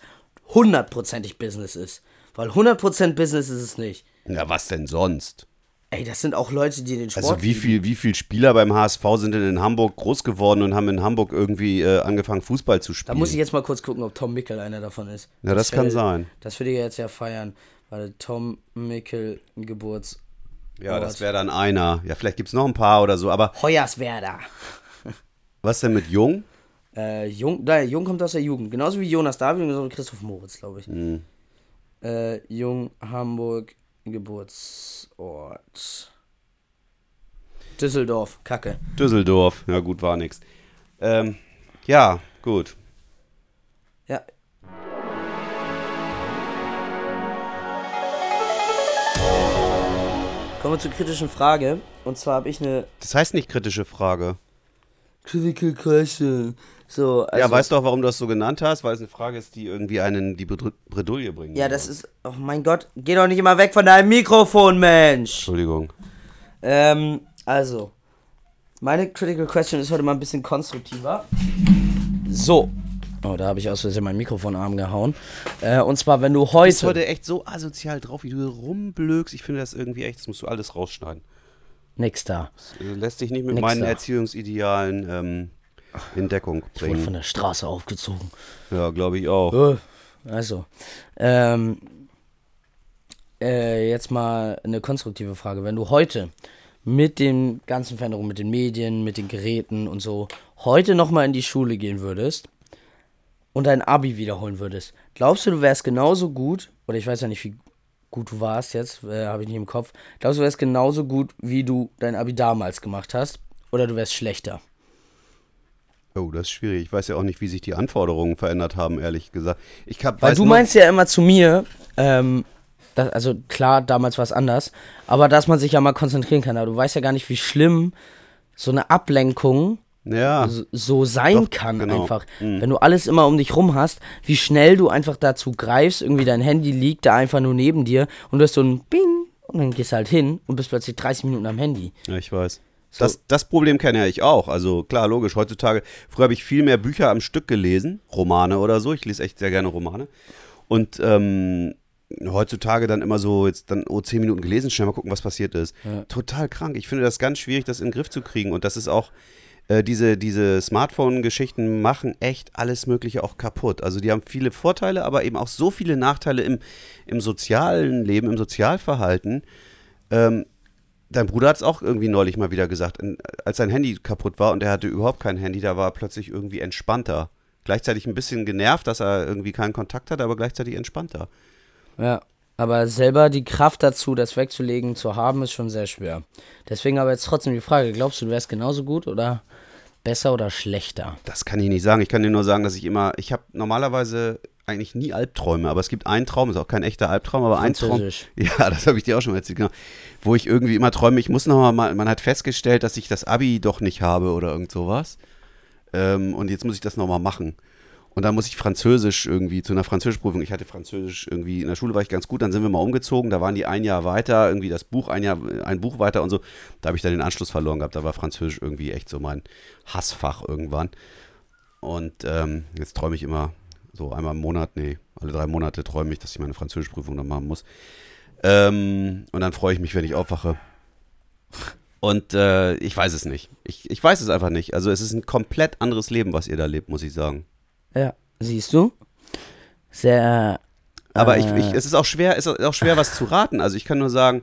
hundertprozentig Business ist. Weil 100% Business ist es nicht. Ja, was denn sonst? Ey, das sind auch Leute, die den Sport Also wie viel, wie viel Spieler beim HSV sind denn in Hamburg groß geworden und haben in Hamburg irgendwie äh, angefangen, Fußball zu Da spielen? muss ich jetzt mal kurz gucken, ob Tom Mickel einer davon ist. Ja, das kann wär- sein. Das würde ich jetzt ja feiern. Weil Tom Mickel Geburts. ja, das wäre dann einer. Ja, vielleicht gibt es noch ein paar oder so. Aber Hoyerswerda. was denn mit Jung? Äh, Jung, nein, Jung kommt aus der Jugend. Genauso wie Jonas David und Christoph Moritz, glaube ich. Hm. Äh, Jung, Hamburg, Geburtsort. Düsseldorf, Kacke. Düsseldorf. Ja, gut, war nix. Ähm, ja, gut. Ja. Kommen wir zur kritischen Frage. Und zwar habe ich eine Das heißt nicht kritische Frage. Critical Question. So, also, ja, weißt du auch, warum du das so genannt hast? Weil es eine Frage ist, die irgendwie einen die Bredouille bringt. Ja, das ist. Oh mein Gott, geh doch nicht immer weg von deinem Mikrofon, Mensch! Entschuldigung. Ähm, also. Meine Critical Question ist heute mal ein bisschen konstruktiver. So. Oh, da habe ich aus Versehen meinen Mikrofonarm gehauen. Äh, und zwar, wenn du Du bist heute. heute echt so asozial drauf, wie du rumblökst. Ich finde das irgendwie echt, das musst du alles rausschneiden. Nix da. Das äh, lässt dich nicht mit Nix meinen da. Erziehungsidealen ähm, in Deckung Ich wurde bringen. von der Straße aufgezogen. Ja, glaube ich auch. Äh, Also. Ähm. Äh, jetzt mal eine konstruktive Frage. Wenn du heute mit den ganzen Veränderungen, mit den Medien, mit den Geräten und so, heute nochmal in die Schule gehen würdest und dein Abi wiederholen würdest, glaubst du, du wärst genauso gut, oder ich weiß ja nicht, wie gut du warst jetzt, äh, habe ich nicht im Kopf, glaubst du, du wärst genauso gut, wie du dein Abi damals gemacht hast, oder du wärst schlechter? Oh, das ist schwierig. Ich weiß ja auch nicht, wie sich die Anforderungen verändert haben, ehrlich gesagt. Ich hab, Weil du meinst ja immer zu mir, ähm, dass, also klar, damals war es anders, aber dass man sich ja mal konzentrieren kann. Aber du weißt ja gar nicht, wie schlimm so eine Ablenkung Ja, so, so sein Doch, kann genau. einfach. Wenn du alles immer um dich rum hast, wie schnell du einfach dazu greifst, irgendwie dein Handy liegt da einfach nur neben dir und du hast so ein Bing und dann gehst du halt hin und bist plötzlich 30 Minuten am Handy. ja, ich weiß. Das, das Problem kenne ja ich auch. Also klar, logisch. Heutzutage, früher habe ich viel mehr Bücher am Stück gelesen, Romane oder so. Ich lese echt sehr gerne Romane. Und ähm, heutzutage dann immer so, jetzt dann oh, 10 Minuten gelesen, schnell mal gucken, was passiert ist. Total krank. Ich finde das ganz schwierig, das in den Griff zu kriegen. Und das ist auch, äh, diese, diese Smartphone-Geschichten machen echt alles Mögliche auch kaputt. Also die haben viele Vorteile, aber eben auch so viele Nachteile im, im sozialen Leben, im Sozialverhalten. Ähm, dein Bruder hat es auch irgendwie neulich mal wieder gesagt, als sein Handy kaputt war und er hatte überhaupt kein Handy, da war er plötzlich irgendwie entspannter. Gleichzeitig ein bisschen genervt, dass er irgendwie keinen Kontakt hat, aber gleichzeitig entspannter. Ja, aber selber die Kraft dazu, das wegzulegen, zu haben, ist schon sehr schwer. Deswegen aber jetzt trotzdem die Frage, glaubst du, du wärst genauso gut oder besser oder schlechter? Das kann ich nicht sagen. Ich kann dir nur sagen, dass ich immer, ich habe normalerweise eigentlich nie Albträume, aber es gibt einen Traum, ist auch kein echter Albtraum, aber ein Traum. <laughs> Ja, das habe ich dir auch schon mal erzählt, genau. Wo ich irgendwie immer träume, ich muss noch mal, man hat festgestellt, dass ich das Abi doch nicht habe oder irgend sowas. Ähm, und jetzt muss ich das nochmal machen. Und dann muss ich Französisch irgendwie zu einer Französischprüfung. Ich hatte Französisch irgendwie, in der Schule war ich ganz gut, dann sind wir mal umgezogen, da waren die ein Jahr weiter, irgendwie das Buch, ein Jahr, ein Buch weiter und so. Da habe ich dann den Anschluss verloren gehabt. Da war Französisch irgendwie echt so mein Hassfach irgendwann. Und ähm, jetzt träume ich immer so einmal im Monat, nee, alle drei Monate träume ich, dass ich meine Französischprüfung dann machen muss. Ähm, und dann freue ich mich, wenn ich aufwache. Und äh, ich weiß es nicht. Ich, ich weiß es einfach nicht. Also es ist ein komplett anderes Leben, was ihr da lebt, muss ich sagen. Ja, siehst du? Sehr. Aber äh, ich, ich, es ist auch schwer, es ist auch schwer, was zu raten. Also ich kann nur sagen,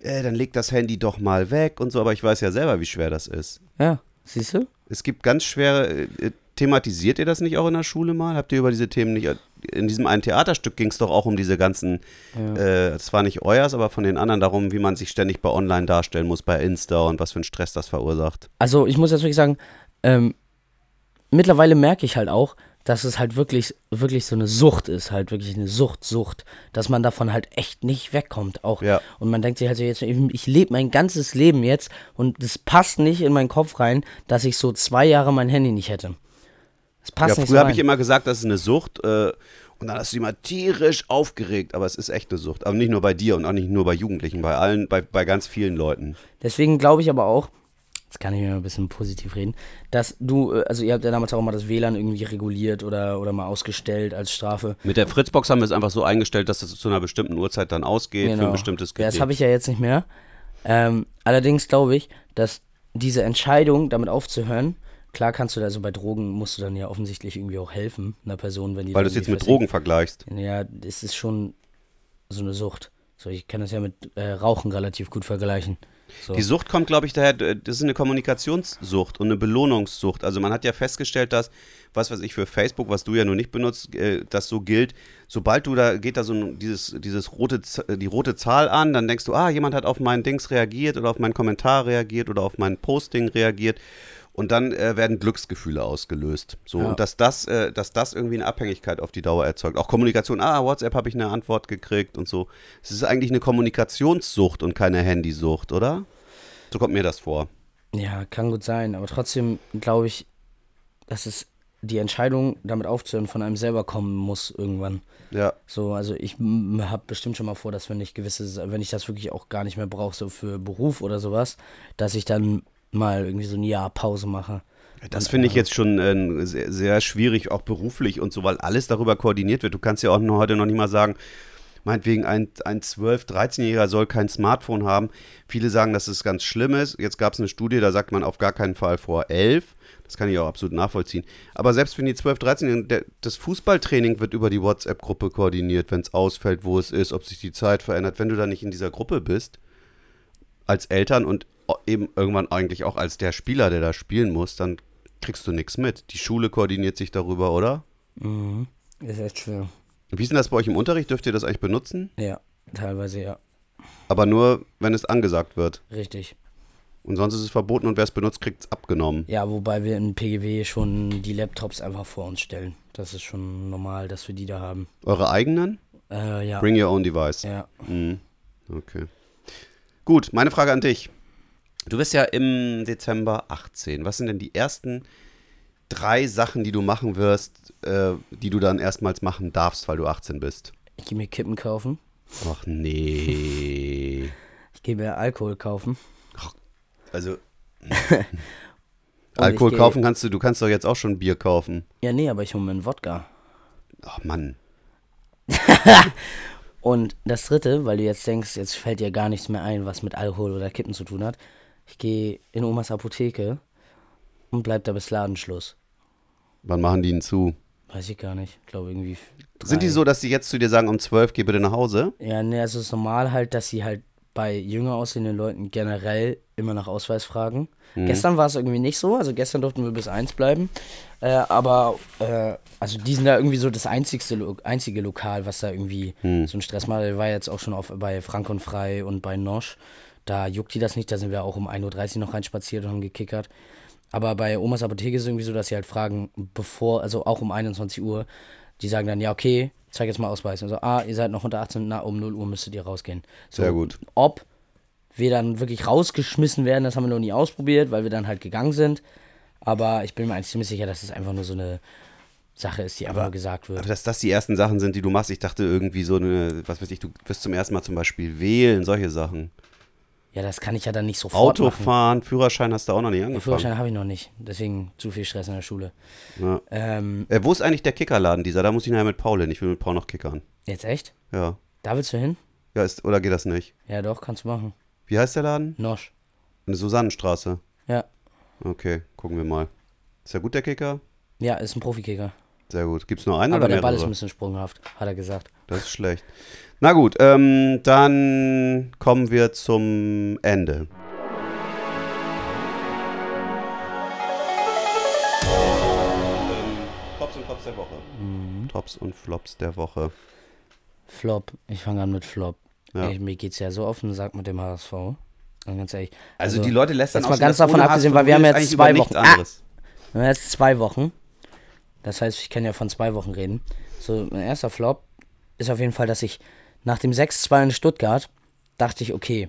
äh, dann leg das Handy doch mal weg und so, aber ich weiß ja selber, wie schwer das ist. Ja, siehst du? Es gibt ganz schwere, äh, thematisiert ihr das nicht auch in der Schule mal? Habt ihr über diese Themen nicht, in diesem einen Theaterstück ging es doch auch um diese ganzen, äh, das war nicht euers, aber von den anderen darum, wie man sich ständig bei Online darstellen muss, bei Insta und was für einen Stress das verursacht. Also, ich muss jetzt wirklich sagen, ähm, mittlerweile merke ich halt auch, dass es halt wirklich, wirklich so eine Sucht ist, halt wirklich eine Sucht, Sucht, dass man davon halt echt nicht wegkommt auch. Ja. Und man denkt sich halt so jetzt, ich lebe mein ganzes Leben jetzt und es passt nicht in meinen Kopf rein, dass ich so zwei Jahre mein Handy nicht hätte. Es passt ja, nicht früher so habe ich immer gesagt, das ist eine Sucht. Äh, und dann hast du dich immer tierisch aufgeregt. Aber es ist echt eine Sucht. Aber nicht nur bei dir und auch nicht nur bei Jugendlichen, bei allen, bei, bei ganz vielen Leuten. Deswegen glaube ich aber auch, jetzt kann ich mir ein bisschen positiv reden, dass du, äh, also ihr habt ja damals auch mal das WLAN irgendwie reguliert oder, oder mal ausgestellt als Strafe. Mit der Fritzbox haben wir es einfach so eingestellt, dass es zu einer bestimmten Uhrzeit dann ausgeht für ein bestimmtes Ja, Gerät. das habe ich ja jetzt nicht mehr. Ähm, allerdings glaube ich, dass diese Entscheidung, damit aufzuhören, klar kannst du da so bei Drogen, musst du dann ja offensichtlich irgendwie auch helfen, einer Person, wenn die weil du es jetzt mit. Drogen vergleichst. Ja, es ist schon so eine Sucht. So, ich kann das ja mit äh, Rauchen relativ gut vergleichen. So. Die Sucht kommt, glaube ich, daher, das ist eine Kommunikationssucht und eine Belohnungssucht. Also man hat ja festgestellt, dass, was weiß ich, für Facebook, was du ja nur nicht benutzt, äh, das so gilt, sobald du da, geht da so dieses, dieses rote, äh, die rote Zahl an, dann denkst du, ah, jemand hat auf meinen Dings reagiert oder auf meinen Kommentar reagiert oder auf mein Posting reagiert. Und dann äh, werden Glücksgefühle ausgelöst. So, Ja. und dass das, äh, dass das irgendwie eine Abhängigkeit auf die Dauer erzeugt. Auch Kommunikation, ah, WhatsApp habe ich eine Antwort gekriegt und so. Es ist eigentlich eine Kommunikationssucht und keine Handysucht, oder? So kommt mir das vor. Ja, kann gut sein, aber trotzdem glaube ich, dass es die Entscheidung, damit aufzuhören, von einem selber kommen muss irgendwann. Ja. So, also ich habe bestimmt schon mal vor, dass wenn ich gewisse, wenn ich das wirklich auch gar nicht mehr brauche, so für Beruf oder sowas, dass ich dann mal irgendwie so ein Jahr Pause mache. Das finde ich einfach- jetzt schon äh, sehr, sehr schwierig, auch beruflich und so, weil alles darüber koordiniert wird. Du kannst ja auch noch heute noch nicht mal sagen, meinetwegen ein, ein 12-, 13-Jähriger soll kein Smartphone haben. Viele sagen, dass es ganz schlimm ist. Jetzt gab es eine Studie, da sagt man auf gar keinen Fall vor 11. Das kann ich auch absolut nachvollziehen. Aber selbst wenn die 12-, 13-Jährigen, der- das Fußballtraining wird über die WhatsApp-Gruppe koordiniert, wenn es ausfällt, wo es ist, ob sich die Zeit verändert. Wenn du da nicht in dieser Gruppe bist, als Eltern und eben irgendwann eigentlich auch als der Spieler, der da spielen muss, dann kriegst du nichts mit. Die Schule koordiniert sich darüber, oder? Mhm. Ist echt schwer. Wie ist denn das bei euch im Unterricht? Dürft ihr das eigentlich benutzen? Ja, teilweise ja. Aber nur, wenn es angesagt wird. Richtig. Und sonst ist es verboten und wer es benutzt, kriegt es abgenommen. Ja, wobei wir in PGW schon die Laptops einfach vor uns stellen. Das ist schon normal, dass wir die da haben. Eure eigenen? Äh, ja. Bring your own device. Ja. Mhm. Okay. Gut, meine Frage an dich. Du bist ja im Dezember 18. Was sind denn die ersten drei Sachen, die du machen wirst, äh, die du dann erstmals machen darfst, weil du 18 bist? Ich gehe mir Kippen kaufen. Ach nee. <laughs> Ich gehe mir Alkohol kaufen. Also <laughs> Und Alkohol geh- kaufen kannst du, du kannst doch jetzt auch schon Bier kaufen. Ja, nee, aber ich hole mir einen Wodka. Ach Mann. <laughs> Und das dritte, weil du jetzt denkst, jetzt fällt dir gar nichts mehr ein, was mit Alkohol oder Kippen zu tun hat. Ich gehe in Omas Apotheke und bleib da bis Ladenschluss. Wann machen die ihn zu? Weiß ich gar nicht. Ich glaube irgendwie. Drei. Sind die so, dass die jetzt zu dir sagen, um 12 geh bitte nach Hause? Ja, ne, also es ist normal halt, dass sie halt bei jünger aussehenden Leuten generell immer nach Ausweis fragen. Gestern war es irgendwie nicht so, also gestern durften wir bis eins bleiben. Äh, aber, äh, also die sind da irgendwie so das einzigste, Lo einzige Lokal, was da irgendwie so einen Stress macht. Der war jetzt auch schon auf, bei Frank und Frei und bei Nosch. Da juckt die das nicht, da sind wir auch um 1.30 Uhr noch reinspaziert und haben gekickert. Aber bei Omas Apotheke ist es irgendwie so, dass sie halt fragen, bevor, also auch um 21 Uhr, die sagen dann, ja, okay, zeig jetzt mal Ausweis. Und so, ah, ihr seid noch unter 18, na, um 0 Uhr müsstet ihr rausgehen. So, Sehr gut. Ob wir dann wirklich rausgeschmissen werden, das haben wir noch nie ausprobiert, weil wir dann halt gegangen sind. Aber ich bin mir eigentlich ziemlich sicher, dass es einfach nur so eine Sache ist, die einfach nur gesagt wird. Aber dass das die ersten Sachen sind, die du machst, ich dachte irgendwie so eine, was weiß ich, du wirst zum ersten Mal zum Beispiel wählen, solche Sachen. Ja, das kann ich ja dann nicht sofort machen. Autofahren, Führerschein hast du auch noch nicht Den angefangen. Führerschein habe ich noch nicht. Deswegen zu viel Stress in der Schule. Ja. Ähm, Äh, wo ist eigentlich der Kickerladen dieser? Da muss ich nachher mit Paul hin. Ich will mit Paul noch kickern. jetzt echt? Ja. Da willst du hin? Ja, ist, oder geht das nicht? Ja, doch, kannst du machen. Wie heißt der Laden? Nosch. Eine Susannenstraße. Ja. Okay, gucken wir mal. Ist ja gut, der Kicker? Ja, ist ein Profikicker. Sehr gut. Gibt's nur einen Aber oder der Ball ist ein bisschen sprunghaft, hat er gesagt. Das ist schlecht. Na gut, ähm, dann kommen wir zum Ende. Tops und Flops der Woche. Mhm. Tops und Flops der Woche. Flop. Ich fange an mit Flop. Ja. Ey, mir geht's ja so auf den Sack mit dem HSV. Ganz ehrlich. Also, die Leute lässt dann jetzt mal ganz davon abgesehen, weil wir haben jetzt zwei Wochen. Ah, wir haben jetzt zwei Wochen. Das heißt, ich kann ja von zwei Wochen reden. So, mein erster Flop ist auf jeden Fall, dass ich nach dem 6-2 in Stuttgart dachte ich, okay,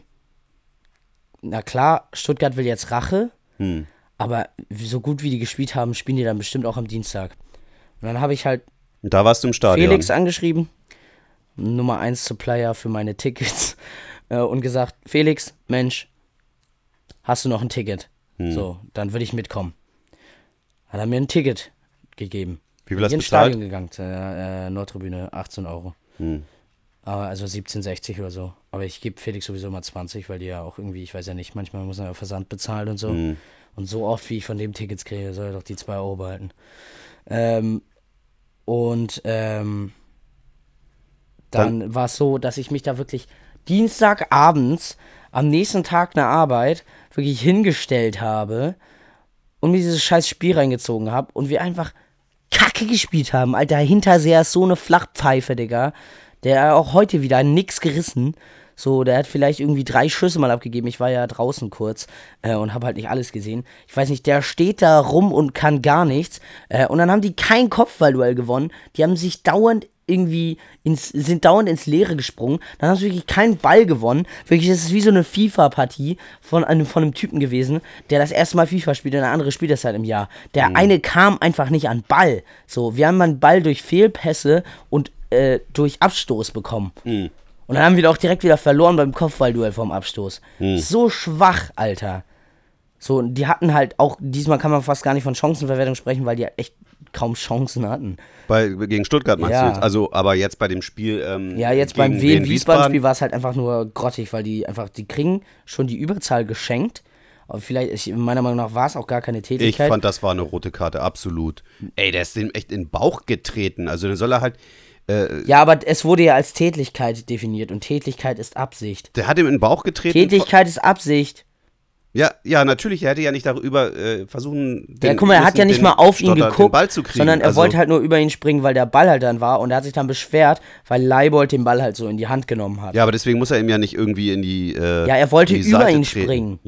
na klar, Stuttgart will jetzt Rache, Hm. aber so gut wie die gespielt haben, spielen die dann bestimmt auch am Dienstag. Und dann habe ich halt da warst du im Stadion. Felix angeschrieben, Nummer 1 Supplier für meine Tickets, <laughs> äh, und gesagt, Felix, Mensch, hast du noch ein Ticket? Hm. So, dann würde ich mitkommen. Hat er mir ein Ticket gegeben. Wie viel hast du bezahlt? Stadion gegangen, äh, Nordtribüne, 18 Euro. Hm. Also 17,60 oder so. Aber ich gebe Felix sowieso mal 20, weil die ja auch irgendwie, ich weiß ja nicht, manchmal muss man ja Versand bezahlen und so. Hm. Und so oft, wie ich von dem Tickets kriege, soll er doch die 2 Euro behalten. Ähm, und ähm, dann war es so, dass ich mich da wirklich Dienstagabends am nächsten Tag nach Arbeit wirklich hingestellt habe und mir dieses scheiß Spiel reingezogen habe und wir einfach Kacke gespielt haben. Alter, Hinterseher ist so eine Flachpfeife, Digga. Der auch heute wieder nix gerissen. So, der hat vielleicht irgendwie drei Schüsse mal abgegeben. Ich war ja draußen kurz äh, und habe halt nicht alles gesehen. Ich weiß nicht, der steht da rum und kann gar nichts. Äh, und dann haben die kein Kopfballduell gewonnen. Die haben sich dauernd irgendwie ins, sind dauernd ins Leere gesprungen. Dann haben sie wirklich keinen Ball gewonnen. Wirklich, das ist wie so eine FIFA-Partie von einem, von einem Typen gewesen, der das erste Mal FIFA spielt und der andere spielt das halt im Jahr. Der eine kam einfach nicht an Ball. So, wir haben einen Ball durch Fehlpässe und äh, durch Abstoß bekommen. Und dann haben wir auch direkt wieder verloren beim Kopfballduell vom Abstoß. So schwach, Alter. So, die hatten halt auch, diesmal kann man fast gar nicht von Chancenverwertung sprechen, weil die halt echt kaum Chancen hatten. Bei, gegen Stuttgart meinst Ja. du jetzt? Also, aber jetzt bei dem Spiel. Ähm, Ja, jetzt beim Wien Wien-Wiesbaden-Spiel war es halt einfach nur grottig, weil die einfach, die kriegen schon die Überzahl geschenkt. Aber vielleicht, ich, meiner Meinung nach war es auch gar keine Ich Tätigkeit. fand, das war eine rote Karte, absolut. Ey, der ist dem echt in den Bauch getreten. Also, dann soll er halt. Äh, ja, aber es wurde ja als Tätigkeit definiert und Tätigkeit ist Absicht. der hat ihm in den Bauch getreten. Tätigkeit ist Absicht. Ja, ja, natürlich. Er hätte ja nicht darüber äh, versuchen. Den, Ja, guck mal, er hat ja nicht mal auf ihn geguckt, den Ball zu kriegen. sondern er also, wollte halt nur über ihn springen, weil der Ball halt dann war und er hat sich dann beschwert, weil Leibold den Ball halt so in die Hand genommen hat. Ja, aber deswegen muss er ihm ja nicht irgendwie in die. Äh, Ja, er wollte über Seite ihn treten. springen.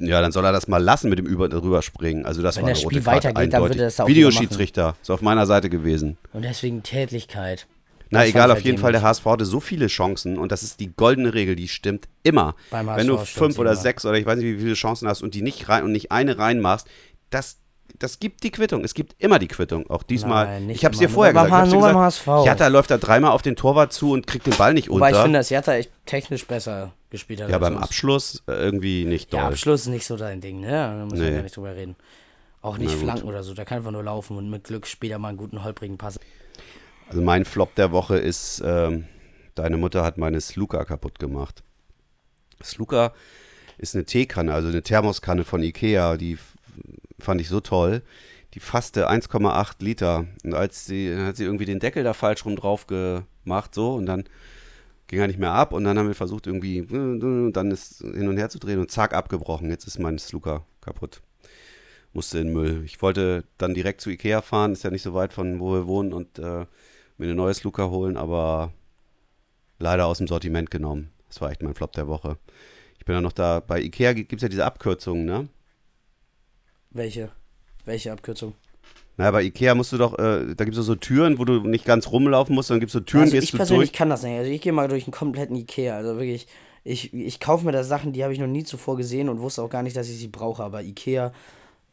Ja, dann soll er das mal lassen mit dem über drüber springen. Also das Wenn war das eine rote Spiel Karte, weitergeht, dann wird eindeutig. er das da auch Videoschiedsrichter ist auf meiner Seite gewesen. Und deswegen Tätigkeit. Na Das egal, ich auf halt jeden Fall, der. HSV hatte so viele Chancen und das ist die goldene Regel, die stimmt immer. Beim Wenn du fünf oder immer. sechs oder ich weiß nicht, wie viele Chancen hast und die nicht rein und nicht eine reinmachst, das, das gibt die Quittung. Es gibt immer die Quittung. Auch diesmal. Nein, ich hab's immer. dir vorher gesagt. Ich H- dir nur beim gesagt, HSV. Jatta läuft da dreimal auf den Torwart zu und kriegt den Ball nicht Wobei ich unter. finde, dass Jatta echt technisch besser gespielt hat. ja, beim. Abschluss äh, irgendwie nicht Ja, doll. Abschluss ist nicht so dein Ding, ne? Da müssen wir Nee. gar nicht drüber reden. Auch nicht Na gut. Flanken oder so. Der kann einfach nur laufen und mit Glück später mal einen guten holprigen Pass. Also mein Flop der Woche ist, ähm, deine Mutter hat meine Sluka kaputt gemacht. Sluka ist eine Teekanne, also eine Thermoskanne von Ikea, die fand ich so toll. Die fasste 1,8 Liter. Und als sie, dann hat sie irgendwie den Deckel da falsch rum drauf gemacht, so, und dann ging er nicht mehr ab. Und dann haben wir versucht, irgendwie, äh, dann ist hin und her zu drehen und zack, abgebrochen. Jetzt ist mein Sluka kaputt. Musste in Müll. Ich wollte dann direkt zu Ikea fahren, ist ja nicht so weit von wo wir wohnen und äh, mir eine neue Sluka holen, aber leider aus dem Sortiment genommen. Das war echt mein Flop der Woche. Ich bin dann noch da, bei Ikea gibt es ja diese Abkürzungen, ne? Welche? Welche Abkürzung? Na, bei Ikea musst du doch, äh, da gibt es so Türen, wo du nicht ganz rumlaufen musst, dann gibt es so Türen, also gehst ich du persönlich durch. kann das nicht. Also ich gehe mal durch einen kompletten Ikea. Also wirklich, ich, ich kaufe mir da Sachen, die habe ich noch nie zuvor gesehen und wusste auch gar nicht, dass ich sie brauche. Aber Ikea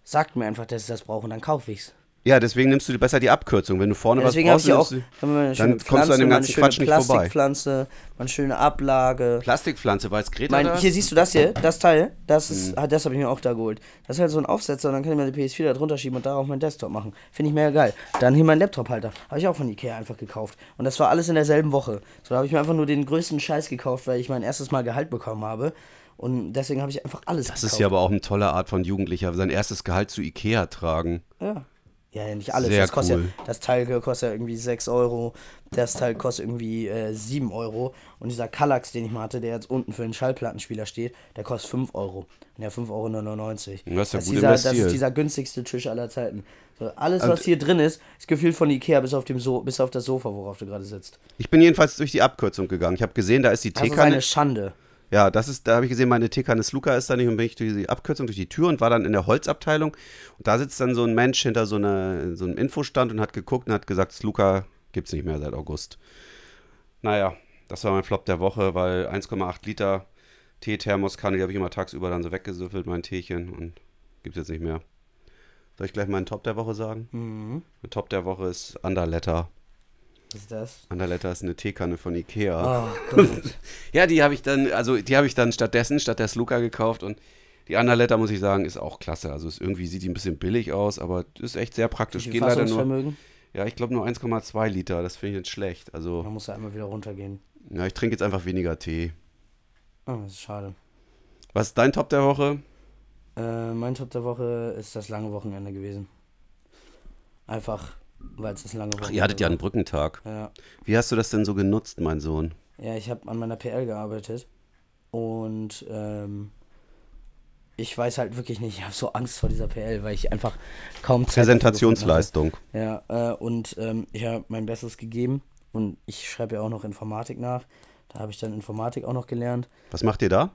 sagt mir einfach, dass ich das brauche und dann kaufe ich's. Ja, deswegen nimmst du besser die Abkürzung. Wenn du vorne Ja, was brauchst, auch eine dann schöne kommst du an Pflanze, dem ganzen Quatsch nicht vorbei. Plastikpflanze, eine schöne Ablage. du Plastikpflanze, weiß Greta Mein, das? hier siehst du das hier, das Teil, das ist, ah, das habe ich mir auch da geholt. Das ist halt so ein Aufsetzer, dann kann ich mir die PS4 da drunter schieben und darauf meinen Desktop machen. Finde ich mega geil. Dann hier mein Laptop-Halter, habe ich auch von Ikea einfach gekauft. Und das war alles in derselben Woche. So, da habe ich mir einfach nur den größten Scheiß gekauft, weil ich mein erstes Mal Gehalt bekommen habe. Und deswegen habe ich einfach alles das gekauft. ist ja aber auch eine tolle Art von Jugendlicher, sein erstes Gehalt zu Ikea tragen. Ja. Ja, nicht alles. Sehr das kostet cool. ja, das Teil kostet ja irgendwie 6 Euro, das Teil kostet irgendwie äh, 7 Euro. Und dieser Kallax, den ich mal hatte, der jetzt unten für den Schallplattenspieler steht, der kostet 5 Euro. Und ja, 5,99 Euro. Das ist ja das, ist dieser, das ist dieser günstigste Tisch aller Zeiten. So, alles, Und- was hier drin ist, ist gefühlt von Ikea bis auf, dem so bis auf das Sofa, worauf du gerade sitzt. Ich bin jedenfalls durch die Abkürzung gegangen. Ich habe gesehen, da ist die Das ist eine Schande. Ja, das ist, da habe ich gesehen, meine Teekanne Sluka ist da nicht und bin ich durch die Abkürzung durch die Tür und war dann in der Holzabteilung. Und da sitzt dann so ein Mensch hinter so, einer, so einem Infostand und hat geguckt und hat gesagt, Sluka gibt's nicht mehr seit August. Naja, das war mein Flop der Woche, weil 1,8 Liter Teethermoskanne, die habe ich immer tagsüber dann so weggesüffelt, mein Teechen. Und Gibt's jetzt nicht mehr. Soll ich gleich meinen Top der Woche sagen? Mhm. Der Top der Woche ist Underletter. Was ist das? Underletter ist eine Teekanne von Ikea. <laughs> Oh. Ja, die habe ich dann, also die habe ich dann stattdessen, statt der Sluka gekauft und die Underletter, muss ich sagen, ist auch klasse. Also ist irgendwie sieht die ein bisschen billig aus, aber ist echt sehr praktisch. Geht leider nur, ja, ich glaube nur 1,2 Liter, das finde ich nicht schlecht. Also, Man muss ja einmal wieder runtergehen. ja, ich trinke jetzt einfach weniger Tee. Oh, das ist schade. Was ist dein Top der Woche? Äh, mein Top der Woche ist das lange Wochenende gewesen. Einfach, weil es das lange Wochenende Ach, ihr hattet ja einen war. Brückentag. Ja, Wie hast du das denn so genutzt, mein Sohn? ja ich habe an meiner PL gearbeitet. Und ähm, ich weiß halt wirklich nicht, ich habe so Angst vor dieser PL, weil ich einfach kaum Zeit Präsentationsleistung. Ja, äh, und ähm, ich habe mein Bestes gegeben. Und ich schreibe ja auch noch Informatik nach. Da habe ich dann Informatik auch noch gelernt. Was macht ihr da?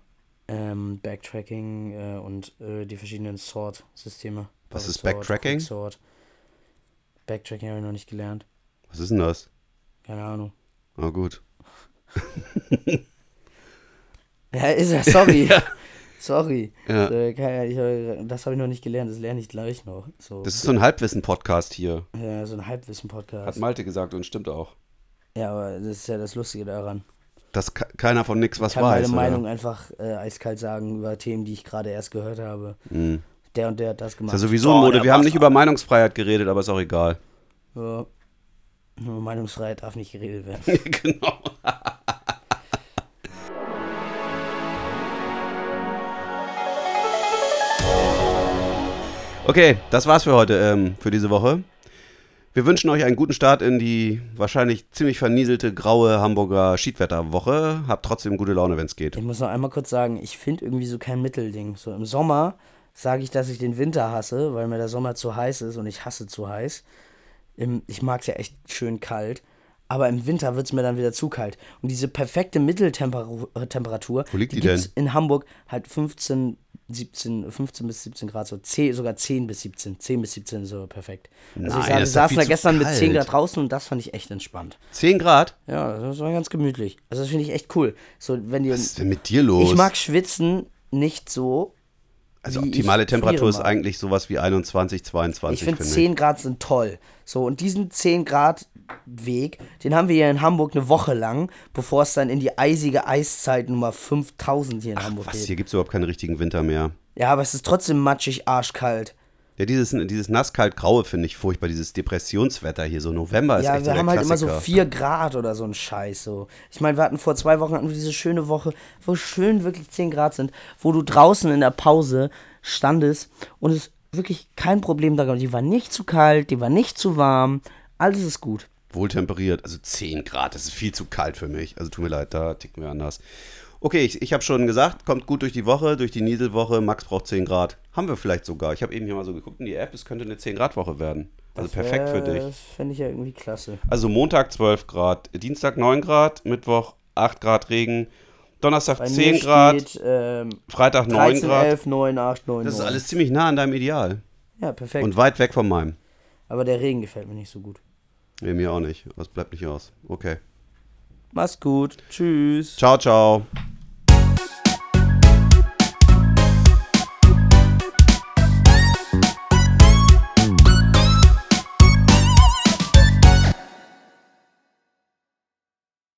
Ähm, Backtracking äh, und äh, die verschiedenen Sort-Systeme. Was Bubble ist Sort, Backtracking? Quicksort. Backtracking habe ich noch nicht gelernt. Was ist denn das? Keine Ahnung. Oh, gut. <laughs> Ja, ist er, sorry. <laughs> Sorry. Ja. Ich, äh, das habe ich noch nicht gelernt, das lerne ich gleich noch. So, Das ist so ein Halbwissen-Podcast hier. ja, so ein Hat Halbwissen-Podcast. Malte gesagt und stimmt auch. Ja, aber das ist ja das Lustige daran. Dass ke- keiner von nix was Ich kann weiß. meine oder? Meinung einfach äh, eiskalt sagen über Themen, die ich gerade erst gehört habe. Mhm. Der und der hat das Ist gemacht. ja sowieso Oh, Mode. Wir haben nicht über Meinungsfreiheit geredet, aber ist auch egal. Ja. Meinungsfreiheit darf nicht geredet werden. <laughs> genau. Okay, das war's für heute, ähm, für diese Woche. Wir wünschen euch einen guten Start in die wahrscheinlich ziemlich vernieselte graue Hamburger Schiedwetterwoche. Habt trotzdem gute Laune, wenn es geht. Ich muss noch einmal kurz sagen, ich finde irgendwie so kein Mittelding. So im Sommer sage ich, dass ich den Winter hasse, weil mir der Sommer zu heiß ist und ich hasse zu heiß. Ich mag es ja echt schön kalt. Aber im Winter wird es mir dann wieder zu kalt. Und diese perfekte Mitteltemperatur, Wo liegt die gibt's in Hamburg halt 15, 17, 15 bis 17 Grad, so 10, sogar 10 bis 17. 10 bis 17 ist so perfekt. Also Nein, ich doch saßen viel da gestern mit 10 kalt. Grad draußen und das fand ich echt entspannt. 10 Grad? Ja, das war ganz gemütlich. Also das finde ich echt cool. So, wenn die, Was ist denn mit dir los? ich mag Schwitzen nicht so. Also optimale Temperatur ist eigentlich sowas wie 21, 22, Ich finde finde 10 Grad sind toll. So, und diesen 10 Grad Weg, den haben wir hier in Hamburg eine Woche lang, bevor es dann in die eisige Eiszeit Nummer 5000 hier in Hamburg Was, geht. hier gibt es überhaupt keinen richtigen Winter mehr. Ja, aber es ist trotzdem matschig, arschkalt. Ja, dieses, dieses nass-kalt-graue finde ich furchtbar, dieses Depressionswetter hier, so November ist Ja, echt so wir haben halt immer so Klassiker. 4 Grad oder so ein Scheiß. So. Ich meine, wir hatten vor zwei Wochen hatten wir diese schöne Woche, wo schön wirklich 10 Grad sind, wo du draußen in der Pause standest und es wirklich kein Problem da gab. Die war nicht zu kalt, die war nicht zu warm, alles ist gut. Wohltemperiert, also 10 Grad, das ist viel zu kalt für mich. Also tut mir leid, da ticken wir anders. Okay, ich, ich habe schon gesagt, kommt gut durch die Woche, durch die Nieselwoche. Max braucht 10 Grad. Haben wir vielleicht sogar. Ich habe eben hier mal so geguckt in die App, es könnte eine 10-Grad-Woche werden. Also Das perfekt für wär- dich. Das fände ich ja irgendwie klasse. Also Montag 12 Grad, Dienstag 9 Grad, Mittwoch 8 Grad Regen, Donnerstag Bei 10 mir Grad, steht, ähm, Freitag 9 13, Grad. 11, 9, 8, 9, Das ist 9. alles ziemlich nah an deinem Ideal. Ja, perfekt. Und weit weg von meinem. Aber der Regen gefällt mir nicht so gut. Nee, mir auch nicht. Was bleibt nicht aus. Okay. Mach's gut. Tschüss. Ciao, ciao.